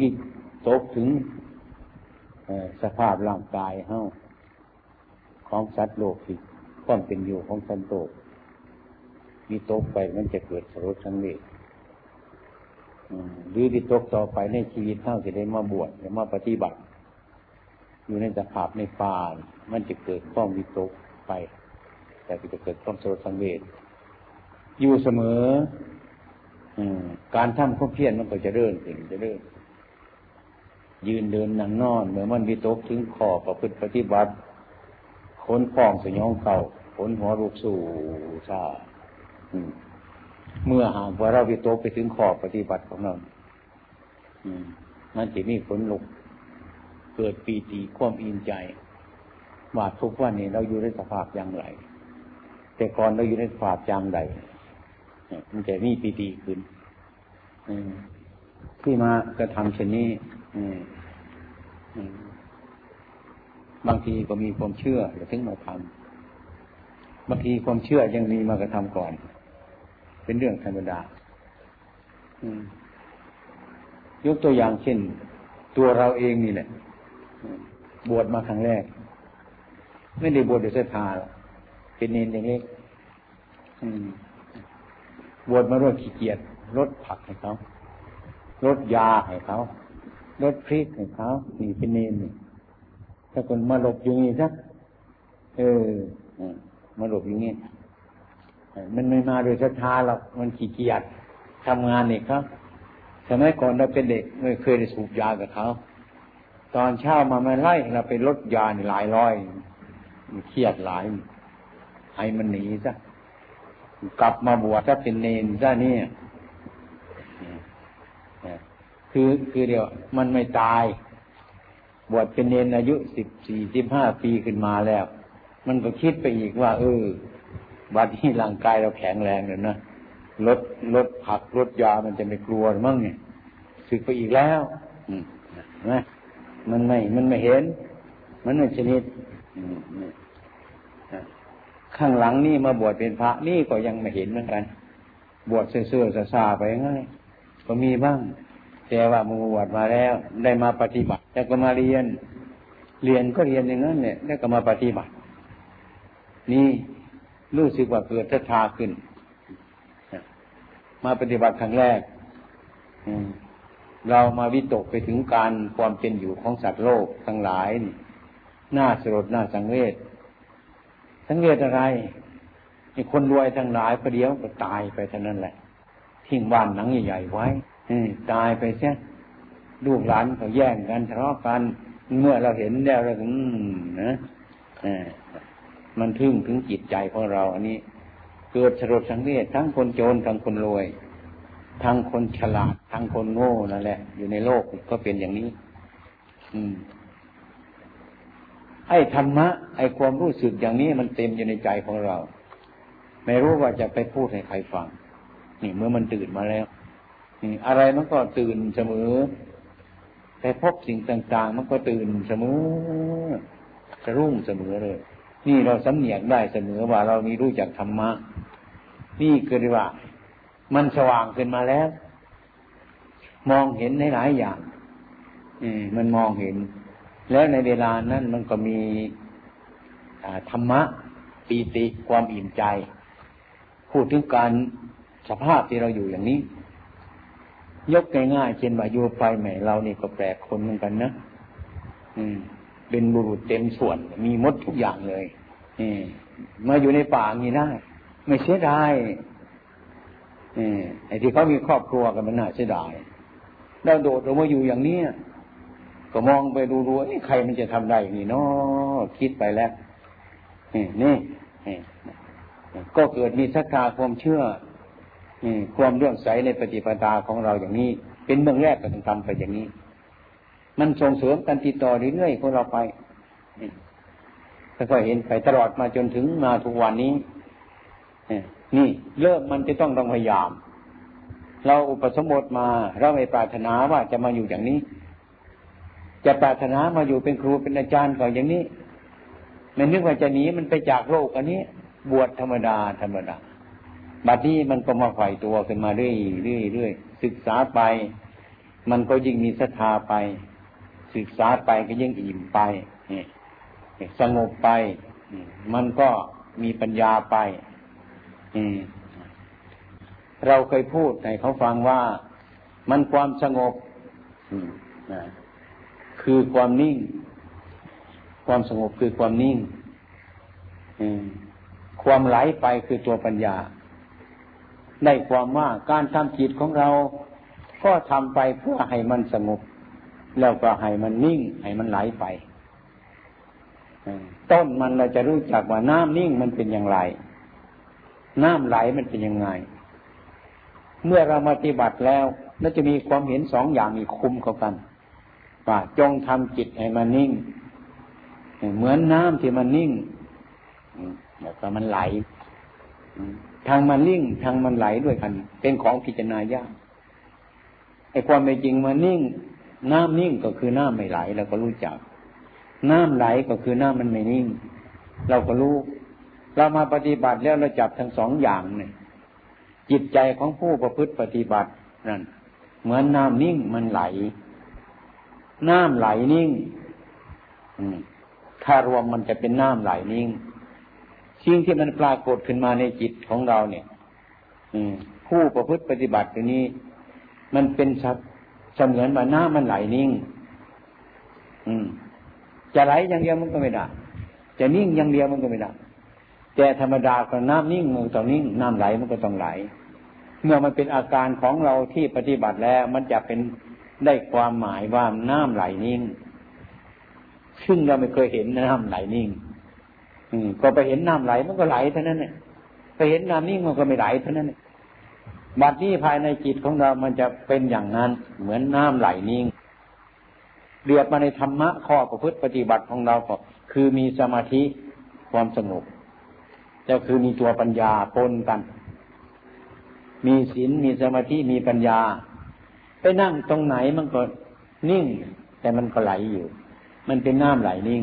ที่ตกถึงสภาพร่างกายเฮาของสัตว์โลกที่ความเป็นอยู่ของสัตว์โลกมีตกไปมันจะเกิดสรุปทั้งเวทหรือที่ตกต่อไปในชีวิตเท่าจะได้มาบวชหรือมาปฏิบัติ อยู่ในสภาพในป่ามันจะเกิดความวิตกไป แต่จะเกิดความสรุปทั้งเวทอยู่เสมอการทำข้อเพียรมันก็จะเริ่มถึงจะเริ่ม ยืนเดินนั่งนอนเมื่อมันวิตกถึงขอประพฤติปฏิบัติขนฟองสยองเก่าขนหัวลูกสู่ชาเมื่อหากว่าเราวิตกไปถึงขอบปฏิบัติของเรามันจะมีผลลุก เกิดปีติความอินใจ ว่าทุกวันนี้เราอยู่ในสภาพอย่างไร แต่ก่อนเราอยู่ในสภาพอย่างใดมันจะมีปีติขึ้นที่มากระทำเช่นนี้ บางทีก็มีความเชื่อแล้วถึงมาทำบางทีความเชื่อยังมีมากระทำก่อน เป็นเรื่องธรรมดายกตัวอย่างเช่น ตัวเราเองนี่แหละบวชมาครั้งแรก ไม่ได้บวชโดยศรัทธาเป็นเนรเล็กบวชมาด้วยขี้เกียจลดผักให้เขาลดยาให้เขา ลดพริกให้เขานี่เป็นเนรถ้าคนมาหลบอยู่นี่สักเออมาหลบอย่างนี้มันไม่มาโดยศรัทธาหรอกมันขี้เกียจทำงานนี่ครับสมัยก่อนเราเป็นเด็กไม่เคยได้สูบยากับเขาตอนเช้ามาไม่ไล่เราไปลดยาหลายร้อยเครียดหลายให้มันหนีซะกลับมาบวชถ้าเป็นเนนซะนี่ คือคือเดียว มันไม่ตาย บวชเป็นเนนอายุสิบสี่สิบห้าปีขึ้นมาแล้ว มันก็คิดไปอีกว่า เออบัดนี้ร่างกายเราแข็งแรงเลยนะลดลดผักลดยามันจะไม่กลัวมั้งเนี่ยสึกไปอีกแล้วนะมันไม่ มันไม่เห็น มันไม่ชนิดข้างหลังนี่มาบวชเป็นพระนี่ก็ยังไม่เห็นเหมือนกัน บวชเสื่อๆซาๆไปง่ายก็มีบ้าง แต่ว่ามึงบวชมาแล้ว ได้มาปฏิบัติ แล้วก็มาเรียน เรียนก็เรียนอย่างนั้นเนี่ยแล้วก็มาปฏิบัติ นี่รู้สึกว่าเกิดศรัทธาขึ้น มาปฏิบัติครั้งแรกเรามาวิตกไปถึงการความเป็นอยู่ของสัตว์โลกทั้งหลายน่าสลดน่าสังเวชสังเวชอะไรคนรวยทั้งหลายประเดี๋ยวก็ตายไปเท่านั้นแหละ ทิ้งบ้านหลังใหญ่ๆไว้ ตายไปเสียลูกหลานเขาแย่งกันทะเลาะกัน เมื่อเราเห็นแล้วเราถึงนะมันทึ่งถึงจิตใจของเรา อันนี้ เกิดสลดสังเวชทั้งคนโจรทั้งคนรวย ทั้งคนฉลาด ทั้งคนโง่นั่นแหละ อยู่ในโลกก็เป็นอย่างนี้ อืม ไอ้ธรรมะ ไอ้ความรู้สึกอย่างนี้มันเต็มอยู่ในใจของเรา ไม่รู้ว่าจะไปพูดให้ใครฟัง นี่เมื่อมันตื่นมาแล้ว อะไรมันก็ตื่นเสมอ แต่พบสิ่งต่าง ๆ มันก็ตื่นเสมอจะรุ่งเสมอเลย นี่เราสำเนียกได้เสมอว่าเรามีรู้จักธรรมะ นี่คือว่า มันสว่างขึ้นมาแล้ว มองเห็นในหลายอย่างมันมองเห็น แล้วในเวลานั้นมันก็มีธรรมะปีติความอิ่มใจ พูดถึงการสภาพที่เราอยู่อย่างนี้ ยกง่ายๆเช่นว่าอยู่ไปใหม่เรานี่ก็แปลกคนเหมือนกันนะอืม เป็นบุรุษเต็มส่วน มีมดทุกอย่างเลยมาอยู่ในป่างี้ได้ ไม่เสียดายไอ้ที่เขามีครอบครัวกันมันน่าเสียดายเราโดดลงมาอยู่อย่างนี้ก็มองไปดูดูนี่ใครมันจะทำได้อย่างนี้เนาะคิดไปแล้วนี่นี่ก็เกิดมีศรัทธาความเชื่อ ความเรื่องใสในปฏิปทาของเราอย่างนี้ เป็นเบื้องแรกก็ต้องทำไปอย่างนี้ มันส่งเสริมกันติดต่อเรื่อยๆของเราไปค่อยๆเห็นไปตลอดมาจนถึงมาทุกวันนี้นี่เริ่มมันจะต้องต้องพยายาม เราอุปสมบทมาเราไม่ปรารถนาว่าจะมาอยู่อย่างนี้ จะปรารถนามาอยู่เป็นครูเป็นอาจารย์ก่อนอย่างนี้ไม่นึกว่าจะหนีมันไปจากโลกอันนี้ บวชธรรมดาธรรมดา บัดนี้มันก็มาไฟตัวขึ้นมาเรื่อยเรื่อยเรื่อยศึกษาไป มันก็ยิ่งมีศรัทธาไป ศึกษาไปก็ยิ่งอิ่มไปสงบไปมันก็มีปัญญาไปเราเคยพูดให้เขาฟังว่ามันความสงบคือความนิ่ง ความสงบคือความนิ่งความไหลไปคือตัวปัญญา ได้ความว่าการทำจิตของเรา ก็ทำไปเพื่อให้มันสงบแล้วก็ให้มันนิ่ง ให้มันไหลไปต้นมันเราจะรู้จักว่าน้ำนิ่งมันเป็นอย่างไร น้ำไหลมันเป็นยังไง เมื่อเราปฏิบัติแล้วเราจะมีความเห็นสองอย่างมีคุมเข้ากันว่าจงทำจิตให้มันนิ่ง เหมือนน้ำที่มันนิ่งแล้วก็มันไหล ทางมันนิ่งทางมันไหลด้วยกัน เป็นของพิจารณายากไอ้ความเป็นจริงมันนิ่ง น้ำนิ่งก็คือน้ำไม่ไหลเราก็รู้จัก น้ำไหลก็คือน้ำมันไม่นิ่ง เราก็รู้ เรามาปฏิบัติแล้วเราจับทั้งสองอย่างเนี่ยจิตใจของผู้ประพฤติปฏิบัตินั่นเหมือนน้ำนิ่งมันไหล น้ำไหลนิ่งถ้ารวมมันจะเป็นน้ำไหลนิ่ง สิ่งที่มันปรากฏขึ้นมาในจิตของเราเนี่ยผู้ประพฤติปฏิบัติตัวนี้ มันเป็นชัดเสมือนว่าน้ำมันไหลนิ่ง อืม จะไหลอย่างเดียวมันก็ไม่ได้จะนิ่งอย่างเดียวมันก็ไม่ได้แต่ธรรมดาก็น้ำนิ่งมันต้องนิ่งน้ำไหลมันก็ต้องไหล เมื่อมันเป็นอาการของเราที่ปฏิบัติแล้ว มันจะเป็นได้ความหมายว่าน้ำไหลนิ่ง ซึ่งเราไม่เคยเห็นน้ำไหลนิ่ง ก็ไปเห็นน้ำไหลมันก็ไหลเท่านั้นเนี่ยไปเห็นน้ำนิ่งมันก็ไม่ไหลเท่านั้นเนี่ยบัดนี้ภายในจิตของเรามันจะเป็นอย่างนั้น เหมือนน้ำไหลนิ่งเรียบมาในธรรมะข้อประพฤติปฏิบัติของเราก็คือมีสมาธิความสงบจะคือมีตัวปัญญาปนกัน มีศีลมีสมาธิมีปัญญา ไปนั่งตรงไหนมันก็นิ่ง แต่มันก็ไหลอยู่ มันเป็นน้ำไหลนิ่ง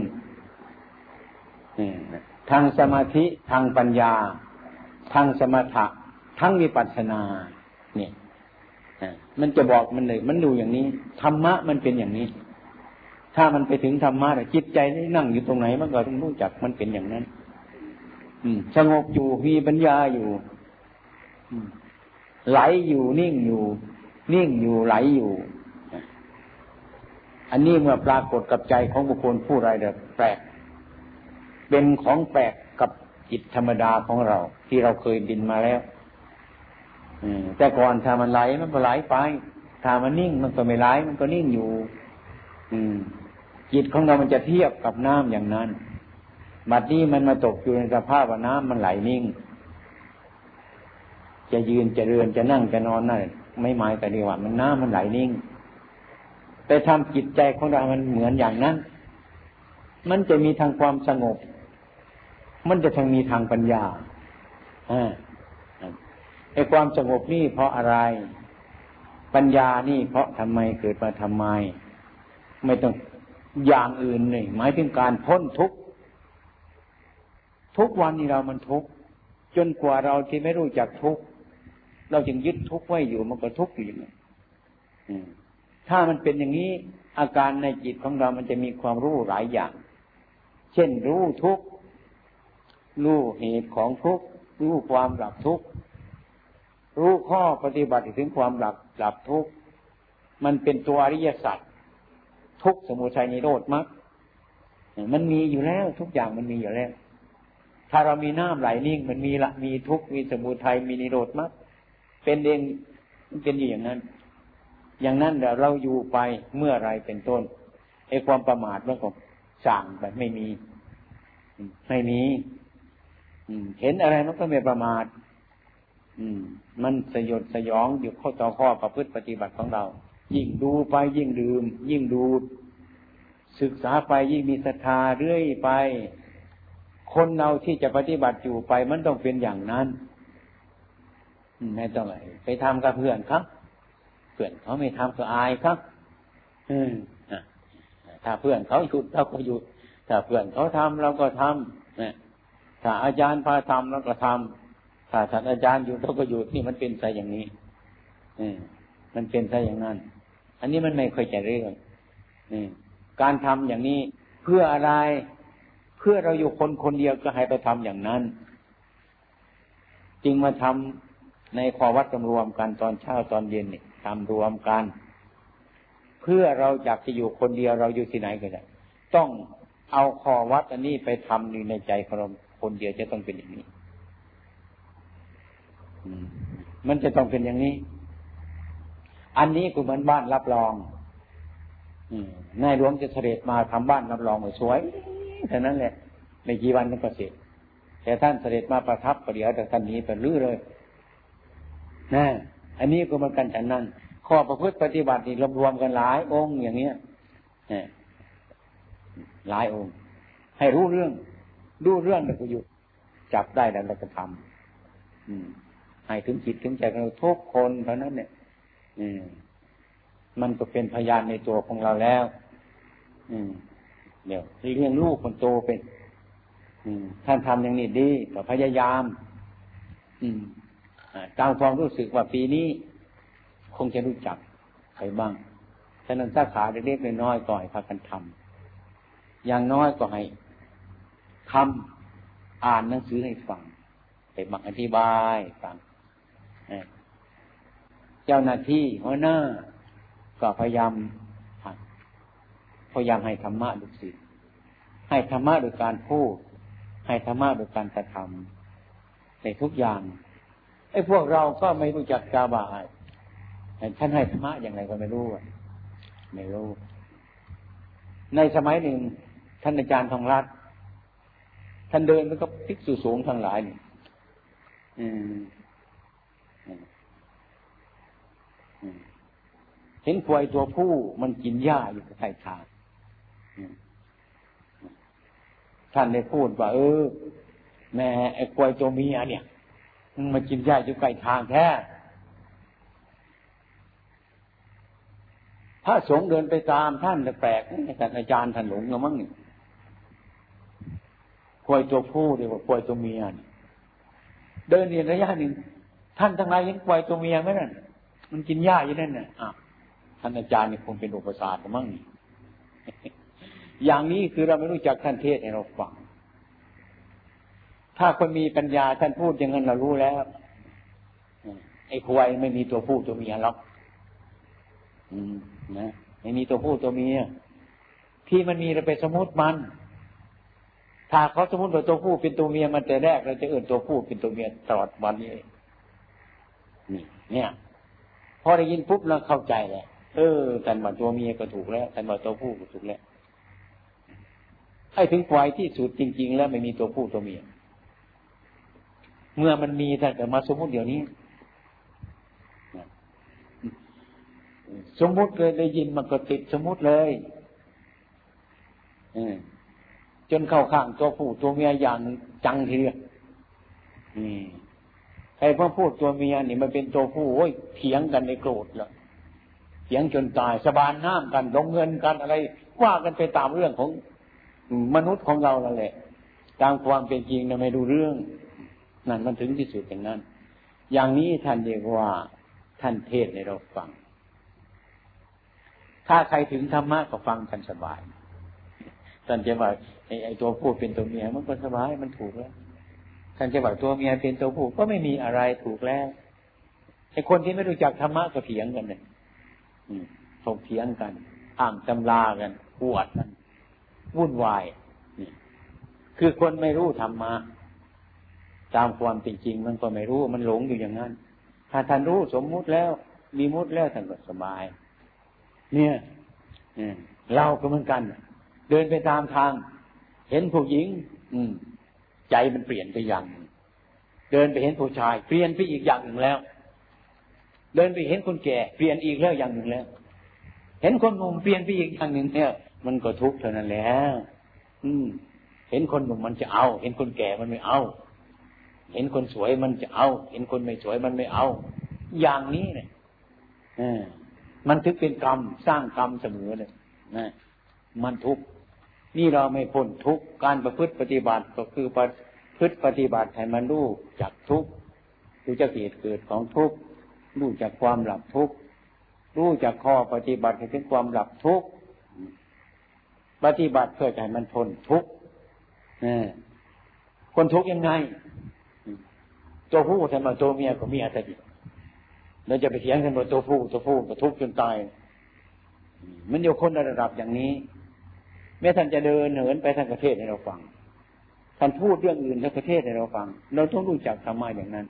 ทางสมาธิทางปัญญา ทางสมถะทั้งวิปัสสนาเนี่ยมันจะบอกมันเลย มันดูอย่างนี้ธรรมะมันเป็นอย่างนี้ ถ้ามันไปถึงธรรมะจิตใจนี่นั่งอยู่ตรงไหนมันก็ต้องรู้จักมันเป็นอย่างนั้น อืมสงบอยู่มีปัญญาอยู่ไหลอยู่นิ่งอยู่ นิ่งอยู่ไหลอยู่อันนี้เมื่อปรากฏกับใจของบุคคลผู้ไรเดแปลก เป็นของแปลกกับจิตธรรมดาของเรา ที่เราเคยดินมาแล้วแต่ก่อนถ้ามันไหลมันก็ไหลไปถ้ามันนิ่งมันก็ไม่ไหลมันก็นิ่งอยู่ อืม จิตของเรามันจะเทียบกับน้ำอย่างนั้นบัดนี้มันมาตกอยู่ในสภาพว่าน้ำมันไหลนิ่ง จะยืนจะเรือนจะนั่งจะนอนนั่นไม่หมายแต่ดีว่ามันน้ำมันไหลนิ่งไปทำจิตใจของเรามันเหมือนอย่างนั้น มันจะมีทางความสงบ มันจะทั้งมีทางปัญญาไอ้ความสงบนี่เพราะอะไร ปัญญานี่เพราะทำไมเกิดมาทำไม ไม่ต้องอย่างอื่นนี่หมายถึงการพ้นทุกทุกวันนี้เรามันทุกจนกว่าเราที่ไม่รู้จักทุกเราจึงยึดทุกไว้อยู่มันก็ทุกอยู่อย่างนี้ถ้ามันเป็นอย่างนี้อาการในจิตของเรามันจะมีความรู้หลายอย่าง เช่นรู้ทุก รู้เหตุของทุกข์รู้ความหลับทุกข์รู้ข้อปฏิบัติถึงความหลับหลับทุกข์มันเป็นตัวอริยสัจทุกสมุทัยนิโรธมักมันมีอยู่แล้ว ทุกอย่างมันมีอยู่แล้ว ถ้าเรามีน้ำไหลนิ่ง มันมีละมีทุกมีสมุทัยมีนิโรธมักเป็นเองเป็นอย่างนั้น อย่างนั้นเดี๋ยวเราอยู่ไปเมื่อไรเป็นต้นไอ้ความประมาทมันก็สั่งแบบไม่มี ไม่มี เห็นอะไรมันก็ไม่ประมาทมันสยดสยองอยู่ข้อต่อข้อประพฤติปฏิบัติของเรา ยิ่งดูไปยิ่งดื่ม ยิ่งดูศึกษาไปยิ่งมีศรัทธาเรื่อยไป คนเราที่จะปฏิบัติอยู่ไปมันต้องเป็นอย่างนั้นไม่ต้องไปไปทำกับเพื่อนครับ เพื่อนเขาไม่ทำก็อายครับถ้าเพื่อนเขาหยุดเราก็หยุด ถ้าเพื่อนเขาทำเราก็ทำนี่ ถ้าอาจารย์พาทำแล้วก็ทำถ้าท่านอาจารย์อยู่เขาก็อยู่ที่มันเป็นไปอย่างนี้มันเป็นไปอย่างนั้น อันนี้มันไม่ค่อยจะเรื่องนี่การทำอย่างนี้เพื่ออะไร เพื่อเราอยู่คนคนเดียวก็ให้ไปทำอย่างนั้น จึงมาทำในขอวัดรวมกันตอนเช้าตอนเย็นนี่ทำรวมกัน เพื่อเราอยากจะอยู่คนเดียวเราอยู่ที่ไหนก็ได้ต้องเอาขอวัดอันนี้ไปทำในใจของเรา คนเดียวจะต้องเป็นอย่างนี้มันจะต้องเป็นอย่างนี้ อันนี้ก็เหมือนบ้านรับรองนายหลวงจะเสด็จมาทำบ้านรับรองสวยเท่านั้นแหละในกี่วันนั้นก็เสร็จ แต่ท่านเสด็จมาประทับประเดี๋ยวแต่ท่านนี้ไปลื้อเลยนะอันนี้ก็มันกันฉันนั้น ข้อประพฤติปฏิบัตินี่รวมรวมกันหลายองค์อย่างเนี้ยหลายองค์ ให้รู้เรื่อง รู้เรื่องแล้วก็อยู่จับได้แล้วเราก็ทำให้ถึงจิตถึงใจเราทุกคนเท่านั้นเนี่ยอืมมันก็เป็นพยานในตัวของเราแล้ว อืมเดี๋ยวเลี้ยงลูกคนโตเป็นท่านทำอย่างนี้ดีก็พยายาม อืมตามความรู้สึกว่าปีนี้ คงจะรู้จักใครบ้างฉะนั้นสาขาเล็กๆน้อยๆก็ให้พากันทำอย่างน้อยก็ให้ ทำอ่านหนังสือให้ฟังไปบังอธิบายฟังเจ้าหน้าที่หัวหน้า ก็พยายามพยายามให้ธรรมะดุสิตให้ธรรมะโดยการพูด ให้ธรรมะโดยการกระทำในทุกอย่างไอ้พวกเราก็ไม่รู้จักกาบายท่านให้ธรรมะอย่างไรก็ไม่รู้ไม่รู้ ในสมัยหนึ่งท่านอาจารย์ทองรัต ท่านเดินมันก็พิกสูสูงทั้งหลายนี่เห็นควายตัวผู้มันกินหญ้าอยู่ใต้ทางท่านได้พูดว่า เออ แม่ไอ้ควายตัวเมียเนี่ยมันมากินหญ้าอยู่ใกล้ทางแท้พระสงฆ์เดินไปตามท่านแปลกท่านอาจารย์ท่านหลงแล้วมั้งนี่ ควายตัวผู้เดียวกับควายตัวเมียเดินเรียนระยะหนึ่งท่านทั้งหลายเห็นควายตัวเมียไหมนั่นมันกินหญ้าอยู่นั่นน่ะท่านอาจารย์นี่คงเป็นอุปสรรคมั้งอย่างนี้คือเราไม่รู้จักท่านเทศให้เราฟังถ้าคนมีปัญญาท่านพูดอย่างนั้นเรารู้แล้วไอ้ควายไม่มีตัวผู้ตัวเมียหรอกนะไม่มีตัวผู้ตัวเมียที่มันมีเราไปสมมติมัน ถ้าเขาสมมติว่าตัวผู้เป็นตัวเมียมันแต่แรกเราจะเอื่นตัวผู้เป็นตัวเมียตลอดวันนี้นี่เนี่ย พอได้ยินปุ๊บเราเข้าใจแล้วเออแต่ว่าตัวเมียก็ถูกแล้วแต่ว่าตัวผู้ก็ถูกแล้วให้ถึงควายที่สุดจริง ๆ แล้วไม่มีตัวผู้ตัวเมียเมื่อมันมีแต่มาสมมติเดี๋ยวนี้สมมติเลยได้ยินมันก็ติดสมมติเลย จนเข้าข้างตัวผู้ตัวเมียอย่างจังทีเดียวใครพอพูดตัวเมียนี่มันเป็นตัวผู้โอ้ยเถียงกันในโกรธแล้วเถียงจนตายสบานน้ำกันลงเงินกันอะไร ว่ากันไปตามเรื่องของมนุษย์ของเรานั่นแหละ ตามความเป็นจริงนะไม่ดูเรื่อง นั่นมันถึงที่สุดอย่างนั้น อย่างนี้ท่านเรียกว่าท่านเทศในเราฟัง ถ้าใครถึงธรรมะก็ฟังกันสบายท่านจะว่า ไอ้ตัวผู้เป็นตัวเมียมันก็สบายมันถูกแล้วท่านจะว่าตัวเมียเป็นตัวผู้ก็ไม่มีอะไรถูกแล้วไอคนที่ไม่รู้จักธรรมะก็เถียงกันเลยถกเถียงกันอ่างตำรากันปวดกันวุ่นวายนี่คือคนไม่รู้ธรรมะตามความเป็นจริงมันก็ไม่รู้มันหลงอยู่อย่างนั้น ถ้าท่านรู้สมมุติแล้ว มีมุติแล้วท่านก็สบาย เนี่ยเราก็เหมือนกัน เดินไปตามทาง เห็นผู้หญิง อืม ใจมันเปลี่ยนไปอย่างเดินไปเห็นผู้ชาย เปลี่ยนไปอีกอย่างหนึ่งแล้ว เดินไปเห็นคนแก่ เปลี่ยนอีกแล้วอย่างหนึ่งแล้ว เห็นคนหนุ่มเปลี่ยนไปอีกอย่างหนึ่งเนี่ย มันก็ทุกข์เท่านั้นแหละอืม เห็นคนหนุ่มมันจะเอา เห็นคนแก่มันไม่เอา เห็นคนสวยมันจะเอา เห็นคนไม่สวยมันไม่เอา อย่างนี้เนี่ยมันถึงเป็นกรรมสร้างกรรมเสมอเลยนะมันทุกข์ นี่เราไม่พ้นทุกการประพฤติปฏิบัติก็คือประพฤติปฏิบัติให้มันรู้จักทุกรู้จักเหตุเกิดของทุกรู้จักความหลับทุกรู้จักข้อปฏิบัติให้ถึงความหลับทุกปฏิบัติเพื่อให้มันทนทุกคนทุกยังไง ตัวผู้ทำไมตัวเมียก็มีอัตติเราจะไปเถียงกันว่าตัวผู้ตัวผู้ก็ทุกจนตาย มันอยู่คนระดับอย่างนี้ แม้ท่านจะเดินเหินไปทางประเทศให้เราฟัง ท่านพูดเรื่องอื่นทางประเทศให้เราฟัง เราต้องรู้จักธรรมะอย่างนั้น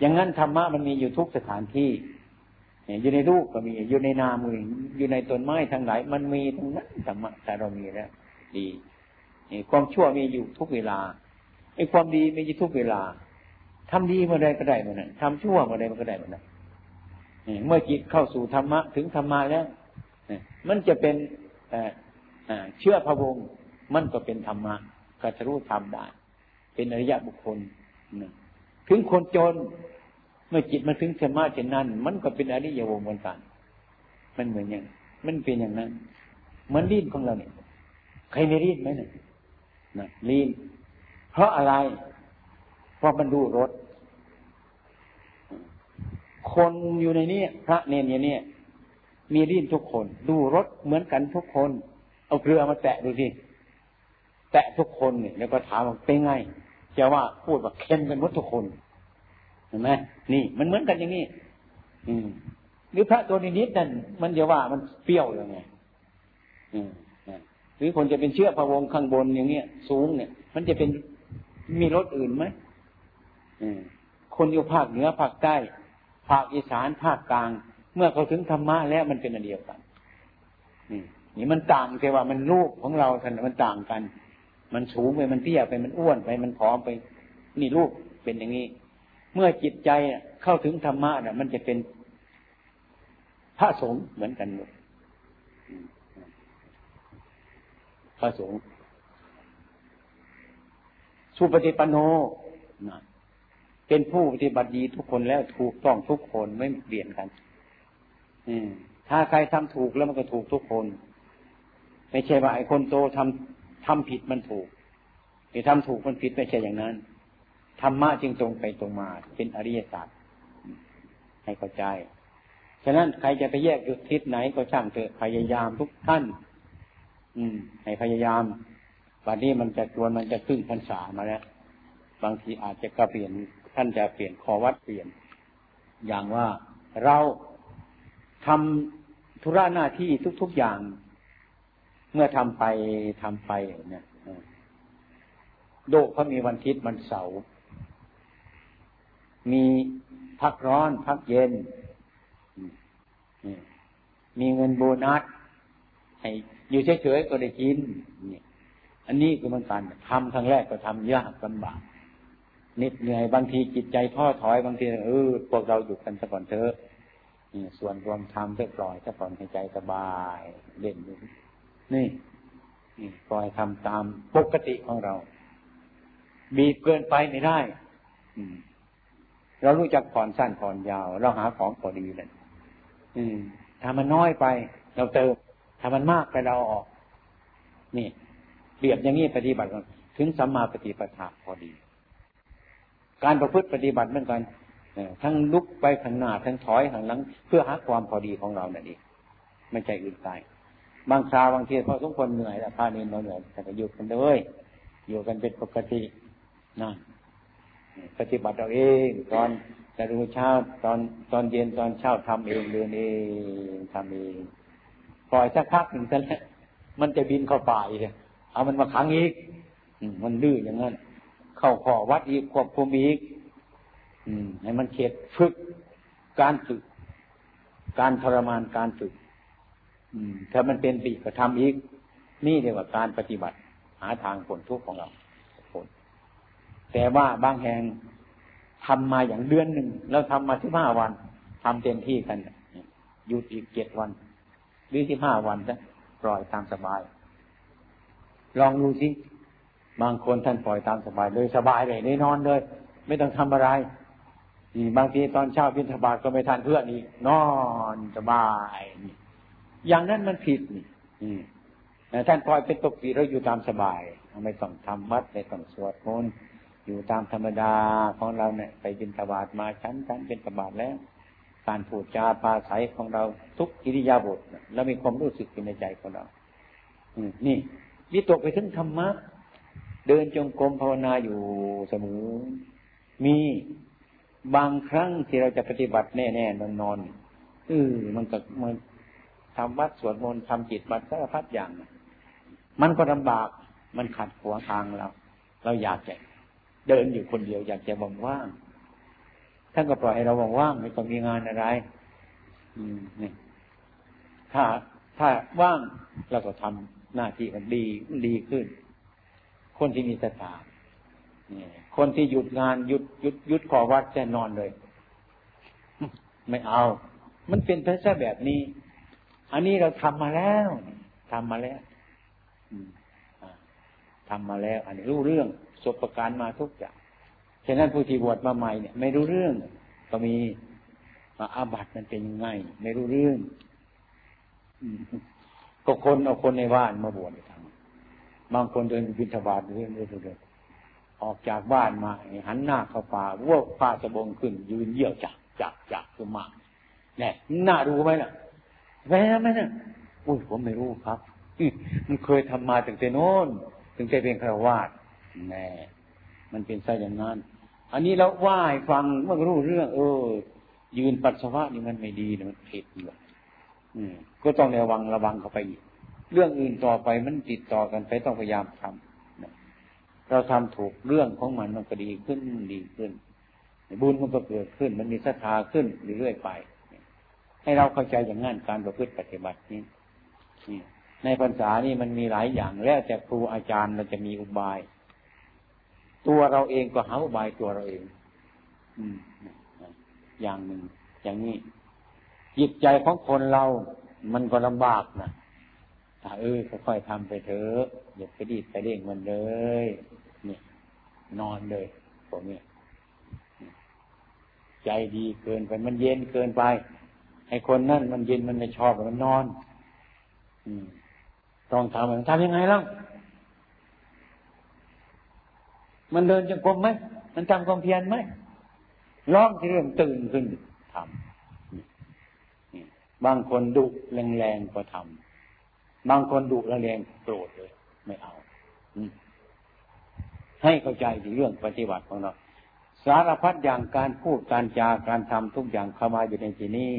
อย่างนั้นธรรมะมันมีอยู่ทุกสถานที่อยู่ในรูปก็มี อยู่ในนามืออยู่ในต้นไม้ทั้งหลาย มันมีทั้งนั้นธรรมะแต่เรามีแล้วดีความชั่วมีอยู่ทุกเวลาไอ้ความดีมีอยู่ทุกเวลาทำดีเมื่อใดก็ได้เมื่อนั้นทำชั่วเมื่อใดมันก็ได้เมื่อนั้นเมื่อจิตเข้าสู่ธรรมะถึงธรรมะแล้วมันจะเป็น เชื่อพระวงศ์มันก็เป็นธรรมะก็จะรู้ธรรมได้เป็นอริยบุคคลถึงคนจน เมื่อจิตมาถึงธรรมะเช่นนั้น มันก็เป็นอริยวงศ์เหมือนกัน มันเหมือนอย่างมันเป็นอย่างนั้นเหมือนลิ้นของเราเนี่ยใครไม่ลิ้นไหมเนี่ยนะลิ้นเพราะอะไร เพราะมันดูรสคนอยู่ในนี้พระเนนเนี่ย มีลิ้นทุกคน ดูรสเหมือนกันทุกคน เอาเกลือมาแตะดูสิแตะทุกคนเนี่ยแล้วก็ถามว่าเป็นไงจะว่าพูดว่าเค็มกันหมดทุกคนเห็นไหมนี่ มันเหมือนกันอย่างนี้ อืมหรือพระตัวนิดนั่นมันจะว่ามันเปรี้ยวยังไงอืมหรือคนจะเป็นเชื้อพระวงข้างบนอย่างเงี้ยสูงเนี่ย มันจะเป็นมีรสอื่นไหมคนอยู่ภาคเหนือภาคใต้ภาคอีสานภาคกลาง เมื่อเขาถึงธรรมะแล้วมันเป็นอันเดียวกันนี่ นี่มันต่างแต่ว่ามันรูปของเราท่านมันต่างกัน มันสูงไปมันเตี้ยไปมันอ้วนไปมันผอมไป นี่รูปเป็นอย่างนี้ เมื่อจิตใจเข้าถึงธรรมะน่ะ มันจะเป็นพระสงฆ์เหมือนกันหมดพระสงฆ์สุปฏิปันโนนะเป็นผู้ปฏิบัติดีทุกคนแล้วถูกต้องทุกคนไม่เปลี่ยนกัน อืมถ้าใครทำถูกแล้วมันก็ถูกทุกคน ไม่ใช่ว่าไอ้คนโตทำทำผิดมันถูกไอ้ทำถูกมันผิดไม่ใช่อย่างนั้นธรรมะจึงตรงไปตรงมาเป็นอริยสตร์ให้เข้าใจ ฉะนั้นใครจะไปแยกยุดทิศไหนก็ช่างเถอะพยายามทุกท่าน อืม ให้พยายามวันนี้มันจะตัวมันจะครึ่งพรรษามาแล้วบางทีอาจจะกระเปลี่ยนท่านจะเปลี่ยนคอวัดเปลี่ยน อย่างว่าเราทำธุระหน้าที่ทุก ๆอย่าง เมื่อทำไปทำไปเนี่ยโดกเขามีวันทิศวันเสาร์มีพักร้อนพักเย็น มีเงินโบนัสให้อยู่เฉยๆก็ได้กินนี่อันนี้คือมันการทำครั้งแรกก็ทำยากลำบากนิดเหนื่อยบางทีจิตใจท้อถอยบางทีเออพวกเราอยู่กันสักก่อนเถอะส่วนรวมทำเพื่อปล่อยสักก่อนให้ใจสบายเล่น นี่นี่ปล่อยทำตามปกติของเรา บีบเกินไปไม่ได้อืเรารู้จักผ่อนสั้นผ่อนยาว เราหาของพอดีเลยถ้ามันน้อยไป เราเติม ถ้ามันมากไปเราออก นี่เบียบอย่างนี้ปฏิบัติถึงสัมมาปฏิปทาพอดี การประพฤติปฏิบัติเหมือนกันทั้งลุกไปข้างหน้าทั้งถอยข้างหลัง เพื่อหาความพอดีของเรานั่นเองไม่ใจอื่นตาย บางคราวบางทีพอสมควรเหนื่อยแล้วพาเน้นเราเหนื่อยแต่ก็อยู่กันเลยอยู่กันเป็นปกตินะปฏิบัติเราเองตอนจะดูเช้าตอนตอนเย็นตอนเช้าทำเองเดินเองทำเองปล่อยสักพักหนึ่งซะแล้วมันจะบินเข้าป่าอีกเอามันมาขังอีกมันดื้ออย่างนั้น เข้าขอวัดอีกควบคุมอีกอืมให้มันเข็ดฝึกการฝึก การทรมานการฝึก ถ้ามันเป็นปีก็ทำอีก นี่เรียกว่าการปฏิบัติ หาทางผลทุกข์ของเราผลแต่ว่าบางแห่งทำมาอย่างเดือนหนึ่งแล้วทำมาสิบห้าวันทำเต็มที่กันหยุดอีกเจ็ดวันหรือสิบห้าวันจะปล่อยตามสบาย ลองดูสิบางคนท่านปล่อยตามสบายเลยสบายเลยได้นอนเลย ไม่ต้องทำอะไรนี่บางทีตอนเช้าพิธบาตก็ไม่ทานเพื่อนอีกนอนสบายนี่ อย่างนั้นมันผิดนี่ท่านปล่อยเป็นปกติเราอยู่ตามสบายไม่ต้องทำวัดไม่ต้องสวดมนต์อยู่ตามธรรมดาของเราเนี่ย ไปบินทบาทมาชั้นชั้นเป็นธบาตแล้ว การพูดจาปาศัยของเราทุกกิริยาบทแล้วมีความรู้สึกในใจของเรานี่วิตกไปถึงธรรมะ เดินจงกรมภาวนาอยู่เสมอมีบางครั้งที่เราจะปฏิบัติแน่ๆนอนนอนเออมันก็มัน ทำวัดสวดมนต์ทำจิตบัตรสารพัดอย่าง มันก็ลำบากมันขัดขวางทางเรา เราอยากจะเดินอยู่คนเดียว อยากจะว่างท่านก็ปล่อยให้เราว่างไม่ต้องมีงานอะไร อืมนี่ถ้าถ้าว่างเราก็ทำหน้าที่กันดีดีขึ้น คนที่มีสถาคนที่หยุดงานหยุดหยุดหยุดขอวัดจะนอนเลย ไม่เอา มันเป็นพระเแบบนี้ อันนี้เราทำมาแล้วทำมาแล้วทำมาแล้ว อันนี้รู้เรื่องสบประการมาทุกอย่างฉะนั้นผู้ที่บวชมาใหม่เนี่ย ไม่รู้เรื่อง ก็มีมาอาบัติมันเป็นยังไงไม่รู้เรื่องก็คนเอาคนในบ้านมาบวชทำบางคนเดินบิณฑบาตเรื่องเรื่องออกจากบ้านมาหันหน้าเข้าป่าว่าผ้าสบงขึ้น ยืนเยี่ยวจักจักจักขึ้นมาเนี่ยน่าดูไหมล่ะ แม่ไหมเน่ะอุ้ยผมไม่รู้ครับมันเคยทำมาตั้งแต่โน้นถึงจะเป็นฆราวาสแน่มันเป็นไส้อย่างนั้น อันนี้เราไหว้ฟังเมื่อรู้เรื่อง เออ ยืนปัสสาวะนี่มันไม่ดีนะมันผิดอยู่ก็ต้องระวังระวังเข้าไปอีกเรื่องอื่นต่อไปมันติดต่อกันไปต้องพยายามทำเราทำถูกเรื่องของมันมันก็ดีขึ้นดีขึ้น บุญมันก็เกิดขึ้น มันมีศรัทธาขึ้นเรื่อยๆไป ให้เราเข้าใจอย่างนั้นการประพฤติปฏิบัตินี้ในพรรษานี่มันมีหลายอย่างแล้วแต่ครูอาจารย์เราจะมีอุบาย ตัวเราเองก็หาอุบายตัวเราเอง อืมอย่างหนึ่งอย่างนี้จิตใจของคนเรา มันก็ลำบากนะถ้าเออค่อยๆทำไปเถอะอย่าไปดีดไปเร่งมันเลยเนี่ยนอนเลยพวกนี้ใจดีเกินไปมันเย็นเกินไป ไอ้คนนั่นมันเย็นมันไม่ชอบมันนอนต้องทำมันทำยังไงล่ะมันเดินจงกรมไหมมันทำความเพียรไหมร้องที่เริ่มตื่นขึ้นทำบางคนดุแรงๆก็ทำบางคนดุแรงๆโกรธเลย ไม่เอาให้เข้าใจถึงเรื่องปฏิบัติของเราสารพัดอย่างการพูดการจาการทำทุกอย่างเข้ามาอยู่ในที่นี้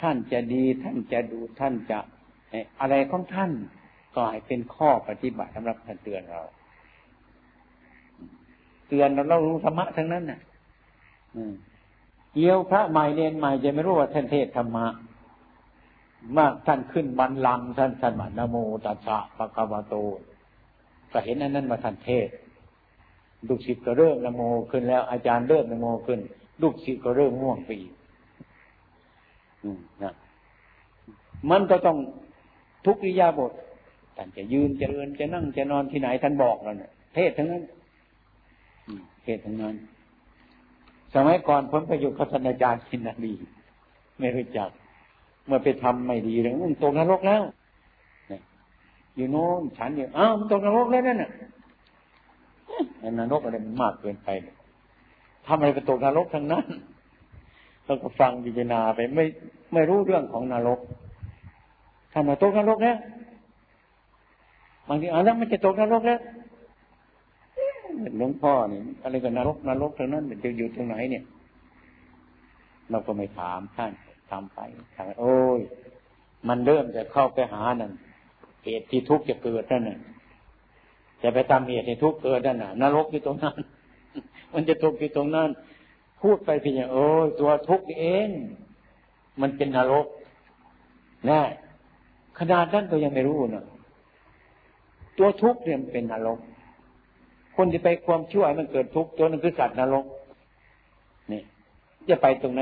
ท่านจะดีท่านจะดูท่านจะอะไรของท่านก็ให้เป็นข้อปฏิบัติสำหรับท่านเตือนเรา เตือนเราเรารู้ธรรมะทั้งนั้นน่ะเกี่ยวพระใหม่เนนใหม่จะไม่รู้ว่าท่านเทศธรรมะมากท่านขึ้นบันลังท่านท่านมานโมตัสสะปะกวาโตก็เห็นอันนั้นมาท่านเทศลูกศิษย์ก็เริ่มนโมขึ้นแล้วอาจารย์เริ่มนโมขึ้นลูกศิษย์ก็เริ่มง่วงไปอีก นะมันก็ต้องทุกริยาบทท่านจะยืนจะเดินจะนั่งจะนอนที่ไหนท่านบอกเราเนี่ยเทศทั้งนั้นเหตุทั้งนั้น สมัยก่อนผมไปอยู่กับท่านอาจารย์ชินนารีไม่รู้จัก เมื่อไปทำไม่ดีเลยมันตกนรกแล้วอยู่โน้นฉันอยู่อ้าวมันตกนรกแล้วนั่นน่ะนรกอะไรมันมากเกินไปทำอะไรไปตกนรกทั้งนั้น เราก็ฟังพิจารณาไปไม่ไม่รู้เรื่องของนรกทำมาตกนรกแล้วบางทีอ่านแล้วมันจะตกนรกแล้วหลวงพ่อเนี่ยอะไรกันนรกนรกทางนั้นจะอยู่ตรงไหนเนี่ย เราก็ไม่ถามท่านทำไปทำโอ้ย มันเริ่มจะเข้าไปหานั่นเหตุที่ทุกข์จะเกิดนั่นน่ะจะไปทำเหตุที่ทุกข์เกิดนั่นน่ะนรกอยู่ตรงนั้น มันจะทุกข์อยู่ตรงนั้น พูดไปเพียงโอ้ตัวทุกข์เอง มันเป็นนรกนะขนาดนั้นก็ยังไม่รู้นะตัวทุกข์เนี่ยเป็นนรก คนที่ไปความชั่วมันเกิดทุกข์ตัวนั้นคือสัตว์นรกนี่จะไปตรงไหน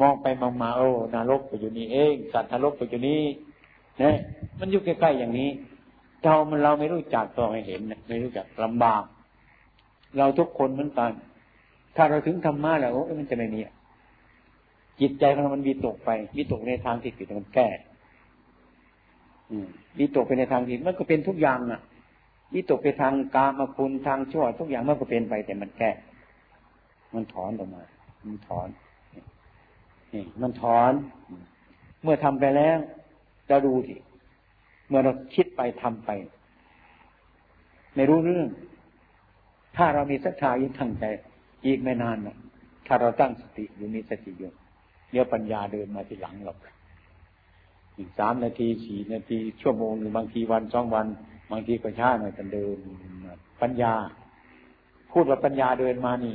มองไปมองมาโอ้นรกไปอยู่นี่เองสัตว์นรกไปอยู่นี่นะมันอยู่ใกล้ๆอย่างนี้ เรามันเราไม่รู้จักตัวไม่เห็นนะไม่รู้จักลำบาก เราทุกคนเหมือนกัน ถ้าเราถึงธรรมะแล้วโอ้มันจะไม่มีจิตใจของเรามันวิตกไปวิตกในทางที่ผิดมันแก้วิตกไปในทางผิดมันก็เป็นทุกอย่างอะวิตกไปทางกามคุณทางชั่ว ทุกอย่างมันก็เป็นไป แต่มันแก้ มันถอนออกมา มันถอนนี่มันถอน เมื่อทำไปแล้วจะดูทีเมื่อเราคิดไปทำไป ไม่รู้เรื่อง ถ้าเรามีศรัทธายิ่งทั้งใจ อีกไม่นานนะถ้าเราตั้งสติอยู่มีสติอยู่เดี๋ยวปัญญาเดินมาที่หลังเราอีกสามนาทีสี่นาทีชั่วโมงหรือบางทีวันสองวัน บางทีก็ช้าหน่อยกันเดินปัญญา พูดว่าปัญญาเดินมานี่